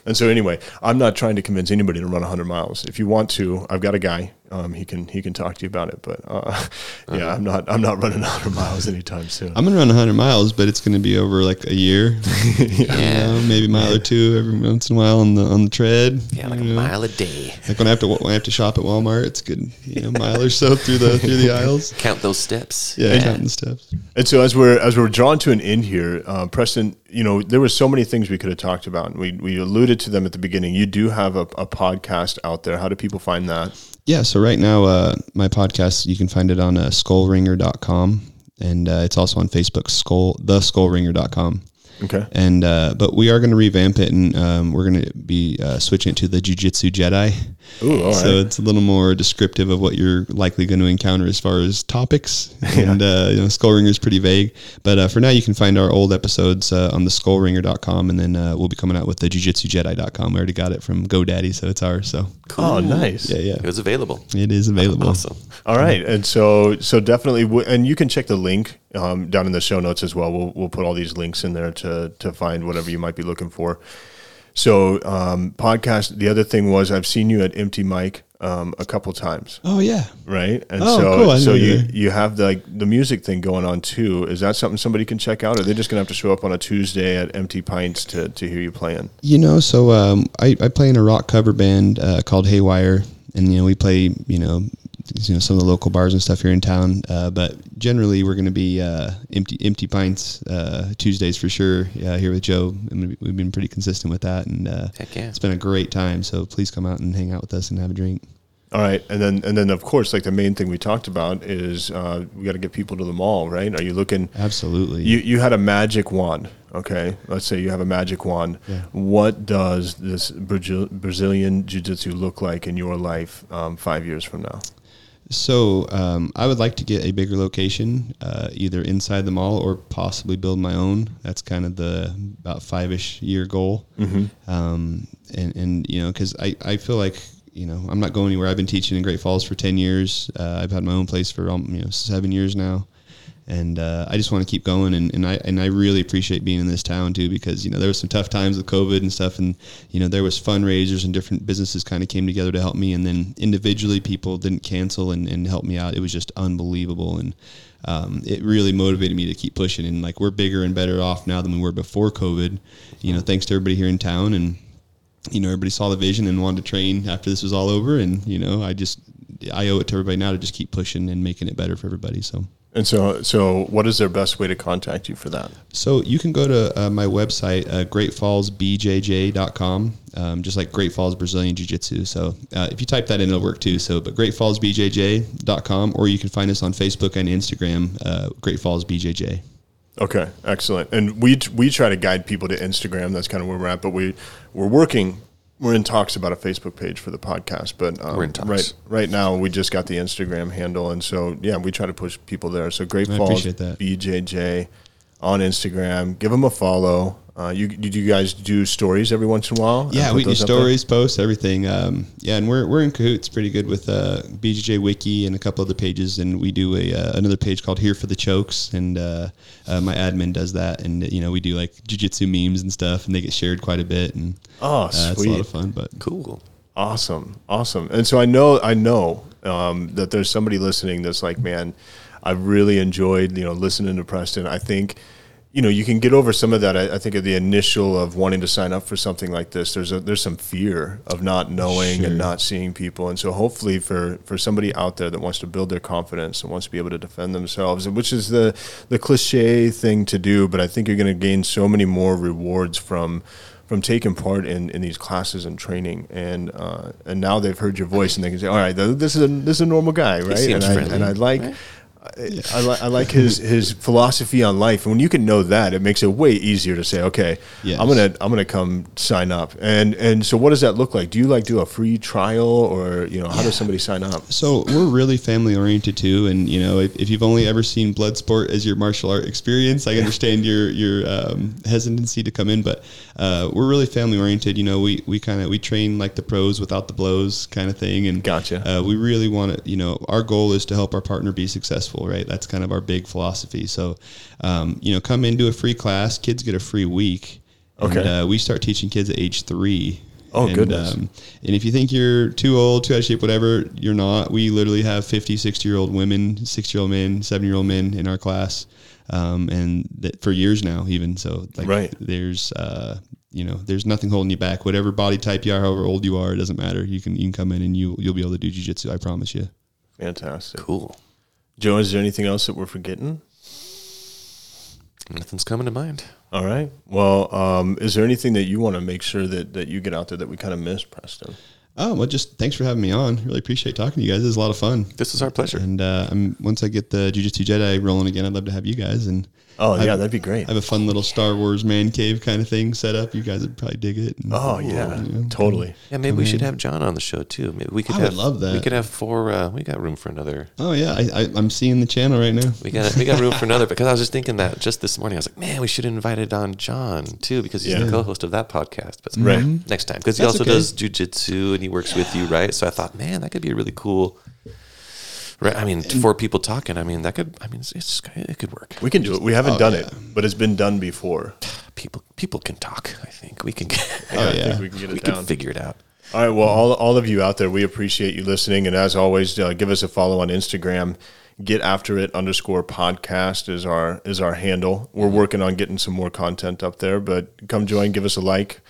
S2: And so anyway, I'm not trying to convince anybody to run 100 miles. If you want to, I've got a guy. Um, he can he can talk to you about it. But uh, yeah, I'm not I'm not running 100 miles anytime soon.
S3: I'm gonna run 100 miles, but it's gonna be over like a year.
S1: Yeah.
S3: You know, maybe a mile or two every once in a while on the on the tread.
S1: Yeah, like a
S3: you know.
S1: mile a day.
S3: Like when I have to when I have to shop at Walmart, it's good. You know, mile or so through the through the aisles.
S1: Count those steps.
S3: Yeah, counting the steps.
S2: And so as we're as we're drawn to an end here, uh, Preston, you know there were so many things we could have talked about. And we we alluded to them at the beginning. You do have a, a podcast out there. How do people find that?
S3: Yeah, so right now, uh, my podcast, you can find it on uh, skullringer.com. And uh, it's also on Facebook, skull, theskullringer.com.
S2: Okay.
S3: And uh, but we are going to revamp it, and um, we're going to be uh, switching it to the Jiu-Jitsu Jedi.
S2: Ooh, all
S3: So
S2: right.
S3: it's a little more descriptive of what you're likely going to encounter as far as topics. And uh, you know, Skull Ringer is pretty vague, but uh, for now you can find our old episodes uh, on the skullringer.com, and then uh, we'll be coming out with the jujitsujedi.com. We already got it from GoDaddy, so it's ours. So
S2: Oh, nice.
S3: yeah, yeah,
S1: It was available.
S3: it is available.
S1: Awesome.
S2: All right, and so so definitely, w- and you can check the link um, down in the show notes as well. We'll we'll put all these links in there to to find whatever you might be looking for. So um, podcast. The other thing was I've seen you at Empty Mic um, a couple times,
S3: Oh yeah.
S2: right? And
S3: Oh,
S2: so
S3: cool.
S2: So you you have the, like the music thing going on too. Is that something somebody can check out, or they're they just gonna have to show up on a Tuesday at Empty Pints to to hear you playing?
S3: You know, so um, I, I play in a rock cover band uh, called Haywire, and you know we play you know you know some of the local bars and stuff here in town. Uh, but generally, we're going to be uh, empty empty pints uh, Tuesdays for sure. Yeah, here with Joe, and we've been pretty consistent with that, and uh,
S1: Heck yeah.
S3: it's been a great time. So please come out and hang out with us and have a drink.
S2: All right, and then and then of course, like the main thing we talked about is uh, we got to get people to the mall, right? Are you looking?
S3: Absolutely.
S2: You you had a magic wand, okay? Let's say you have a magic wand.
S3: Yeah.
S2: What does this Brazil, Brazilian jiu-jitsu look like in your life um, five years from now?
S3: So um, I would like to get a bigger location, uh, either inside the mall or possibly build my own. That's kind of the about five ish year goal. Um, and and you know, because I I feel like you know I'm not going anywhere. I've been teaching in Great Falls for ten years. Uh, I've had my own place for um, you know seven years now. And uh, I just want to keep going, and, and I and I really appreciate being in this town too, because you know there was some tough times with COVID and stuff, and you know there was fundraisers and different businesses kind of came together to help me, and then individually people didn't cancel and, and help me out. It was just unbelievable, and um, it really motivated me to keep pushing. And like we're bigger and better off now than we were before COVID, you know, thanks to everybody here in town, and you know everybody saw the vision and wanted to train after this was all over, and you know I just I owe it to everybody now to just keep pushing and making it better for everybody. So.
S2: And so so what is their best way to contact you for that?
S3: So you can go to uh, my website, uh, greatfallsbjj.com, um, just like Great Falls Brazilian Jiu Jitsu. So uh, if you type that in, it'll work too. So, but greatfallsbjj.com, or you can find us on Facebook and Instagram, uh, Great Falls BJJ.
S2: Okay, excellent. And we we try to guide people to Instagram. That's kind of where we're at. But we we're working. We're in talks about a Facebook page for the podcast. But um,
S1: We're in talks.
S2: right right now we just got the Instagram handle, and so yeah, we try to push people there. So Great
S3: I
S2: Falls. BJJ on Instagram. Give them a follow. Uh, you do you guys do stories every once in a while?
S3: Yeah, we do
S2: those up there?
S3: stories, posts, everything. Um, yeah, and we're, we're in cahoots pretty good with uh, BJJ Wiki and a couple other pages, and we do a uh, another page called Here for the Chokes, and uh, uh, my admin does that, and you know we do like jujitsu memes and stuff, and they get shared quite a bit, and
S2: Oh,
S3: uh, it's a lot of fun. But
S1: Cool.
S2: Awesome, awesome. And so I know, I know um, that there's somebody listening that's like, man, I really enjoyed, you know, listening to Preston. I think, you know, you can get over some of that. I, I think of the initial of wanting to sign up for something like this. There's a there's some fear of not knowing
S3: Sure.
S2: and not seeing people. And so hopefully for for somebody out there that wants to build their confidence and wants to be able to defend themselves, which is the the cliche thing to do, but I think you're going to gain so many more rewards from from taking part in, in these classes and training, and uh, and now they've heard your voice and they can say, all right, this is a this is a normal guy, right? And I,
S1: friendly,
S2: and I like.
S1: right?
S2: I, I, li- I like his his philosophy on life, and when you can know that, it makes it way easier to say, okay,
S3: Yes.
S2: I'm gonna I'm gonna come sign up. And and so, what does that look like? Do you like do a free trial, or you know, how does somebody sign up?
S3: So we're really family oriented too, and you know if, if you've only ever seen Bloodsport as your martial art experience, I understand your your um, hesitancy to come in, but uh, we're really family oriented. You know, we we kind of we train like the pros without the blows kind of thing, and
S2: Gotcha.
S3: Uh, we really want to, you know, our goal is to help our partner be successful, right? That's kind of our big philosophy. So, um, you know, come into a free class, kids get a free week.
S2: Okay.
S3: And, uh, we start teaching kids at age three.
S2: Oh,
S3: and,
S2: goodness.
S3: Um, and if you think you're too old, too out of shape, whatever, you're not. We literally have 50, 60 year old women, 60 year old men, seven year old men in our class. Um, and that for years now, even so, like,
S2: Right.
S3: there's, uh, you know, there's nothing holding you back. Whatever body type you are, however old you are, it doesn't matter. You can, you can come in and you, you'll be able to do jujitsu. I promise you.
S2: Fantastic,
S1: Cool.
S2: Joe. Is there anything else that we're forgetting?
S1: Nothing's coming to mind.
S2: All right. Well, um, is there anything that you want to make sure that, that you get out there that we kind of missed, Preston?
S3: Oh well, just thanks for having me on. Really appreciate talking to you guys. This is a lot of fun.
S1: This is our pleasure.
S3: And uh, I'm once I get the Jiu-Jitsu Jedi rolling again, I'd love to have you guys. And
S2: Oh
S3: I-
S2: yeah, that'd be great.
S3: I have a fun little Star Wars man cave kind of thing set up. You guys would probably dig it. And-
S2: Oh yeah, totally.
S1: Yeah, maybe we should have John on the show too. Maybe we could
S3: I would
S1: have
S3: love that.
S1: We could have four. Uh, we got room for another.
S3: Oh yeah, I, I, I'm seeing the channel right now.
S1: We got we got room for another because I was just thinking that just this morning. I was like, man, we should have invited on John too because he's
S2: Yeah.
S1: the co-host of that podcast. But
S2: Right.
S1: next time because he also
S3: okay.
S1: does jujitsu and he works with you, right? So I thought, man, that could be a really cool. Right, I mean, four people talking. I mean, that could. I mean, it's, it's it could work.
S2: We can do it. We haven't
S3: Oh,
S2: done
S3: yeah.
S2: it, but it's been done before.
S1: People people can talk. I think we can. Get,
S3: Oh,
S2: I
S3: yeah.
S2: think we can get it
S1: we
S2: down.
S1: can figure it out.
S2: All right. Well, all, all of you out there, we appreciate you listening. And as always, uh, give us a follow on Instagram. Get after it underscore podcast is our is our handle. We're working on getting some more content up there, but come join, give us a like.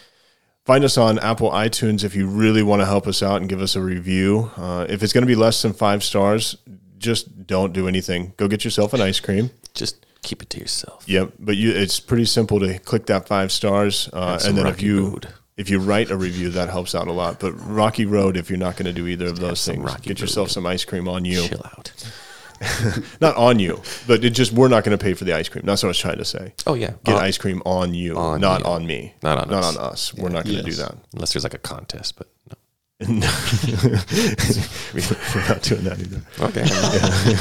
S2: Find us on Apple iTunes if you really want to help us out and give us a review. Uh, if it's going to be less than five stars, just don't do anything. Go get yourself an ice cream.
S1: Just keep it to yourself.
S2: Yep, but you, it's pretty simple to click that five stars, uh, and then if you
S1: Road.
S2: if you write a review, that helps out a lot. But Rocky Road, if you're not going to do either of those things, get yourself
S1: Road.
S2: some ice cream on you.
S1: Chill out.
S2: Not on you, but it just we're not going to pay for the ice cream. That's what I was trying to say.
S1: Oh yeah,
S2: Get
S1: Uh,
S2: ice cream on you,
S1: on
S2: not
S1: you.
S2: on me,
S1: Not on
S2: not
S1: us.
S2: on us. We're not going to
S3: Yes.
S2: do that.
S1: unless there's like a contest, but no.
S2: we're not doing that either.
S1: Okay,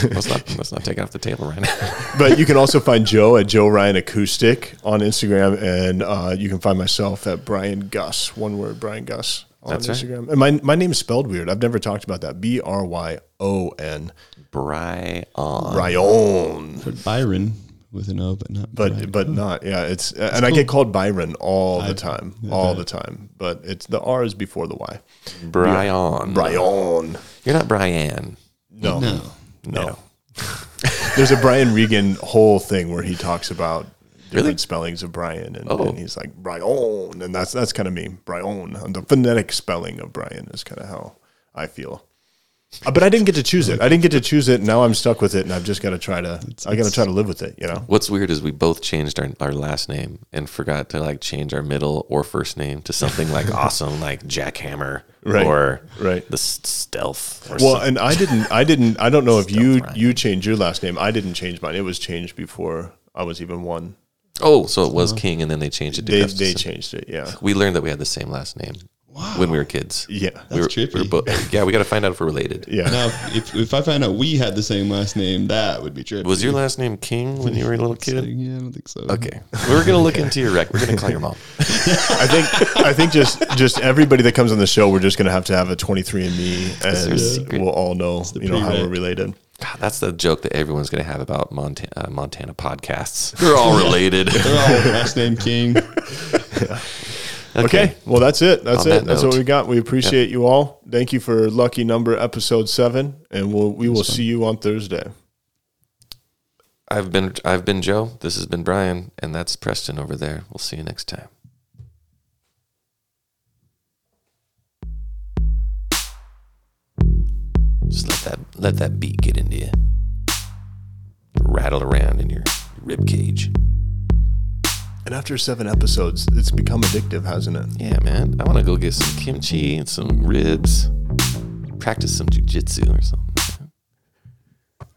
S1: let's not let's not take it off the table right now.
S2: But you can also find Joe at Joe Ryan Acoustic on Instagram, and uh, you can find myself at Bryon Gus, one word, Bryon Gus on
S1: That's right.
S2: Instagram. And my my name is spelled weird. I've never talked about that. B R Y O N.
S1: Brian.
S2: Ryan.
S3: But Byron with an O, but not.
S2: But
S3: Brian.
S2: but not yeah. It's and I get called Byron all the time,
S3: I
S2: all
S3: bet.
S2: the time. But it's the R is before the Y.
S1: Brian.
S2: Brian.
S1: You're not Brian.
S2: No,
S3: no.
S2: no. There's a Brian Regan whole thing where he talks about different
S1: Really?
S2: spellings of Brian, and,
S1: Oh.
S2: and he's like Brian, and that's that's kind of me, Brian. And the phonetic spelling of Brian is kind of how I feel. Uh, But I didn't get to choose it. I didn't get to choose it. Now I'm stuck with it, and I've just got to try to. I got to try to live with it. You know.
S1: What's weird is we both changed our, our last name and forgot to like change our middle or first name to something like awesome, like Jackhammer
S2: Right,
S1: or
S2: right.
S1: the Stealth. Or
S2: Well,
S1: something.
S2: and I didn't. I didn't. I don't know if you
S1: Ryan.
S2: you changed your last name. I didn't change mine. It was changed before I was even one.
S1: Oh, so it was King, and then they changed it to
S2: They they
S1: Gustafson.
S2: changed it. Yeah.
S1: We learned that we had the same last name when we were kids.
S2: Yeah.
S1: we were,
S3: That's
S1: we were
S3: trippy.
S1: both. Yeah, we got to find out if we're related.
S2: Yeah.
S3: Now, if, if I found out we had the same last name, that would be trippy.
S1: Was your last name King when you were a little
S3: So,
S1: kid?
S3: yeah, I don't think so.
S1: Okay, we're gonna look into your rec. We're gonna call your mom.
S2: I think I think just just everybody that comes on the show, we're just gonna have to have a 23andMe,
S1: there a
S2: and
S1: secret?
S2: we'll all know you know how
S3: pre-rec.
S2: we're related.
S1: God, that's the joke that everyone's gonna have about Montana, uh, Montana podcasts. They're all related.
S3: They're all last name King.
S2: Okay, well that's it. That's
S1: On
S2: it.
S1: that
S2: That's what we got. We appreciate you all. Thank you for lucky number episode seven, and we'll we will see you on Thursday.
S1: I've been I've been Joe. This has been Brian, and that's Preston over there. We'll see you next time. Just let that let that beat get into you. Rattle around in your rib cage.
S2: And after seven episodes, it's become addictive, hasn't it?
S1: Yeah, man. I want to go get some kimchi and some ribs. Practice some jujitsu or something.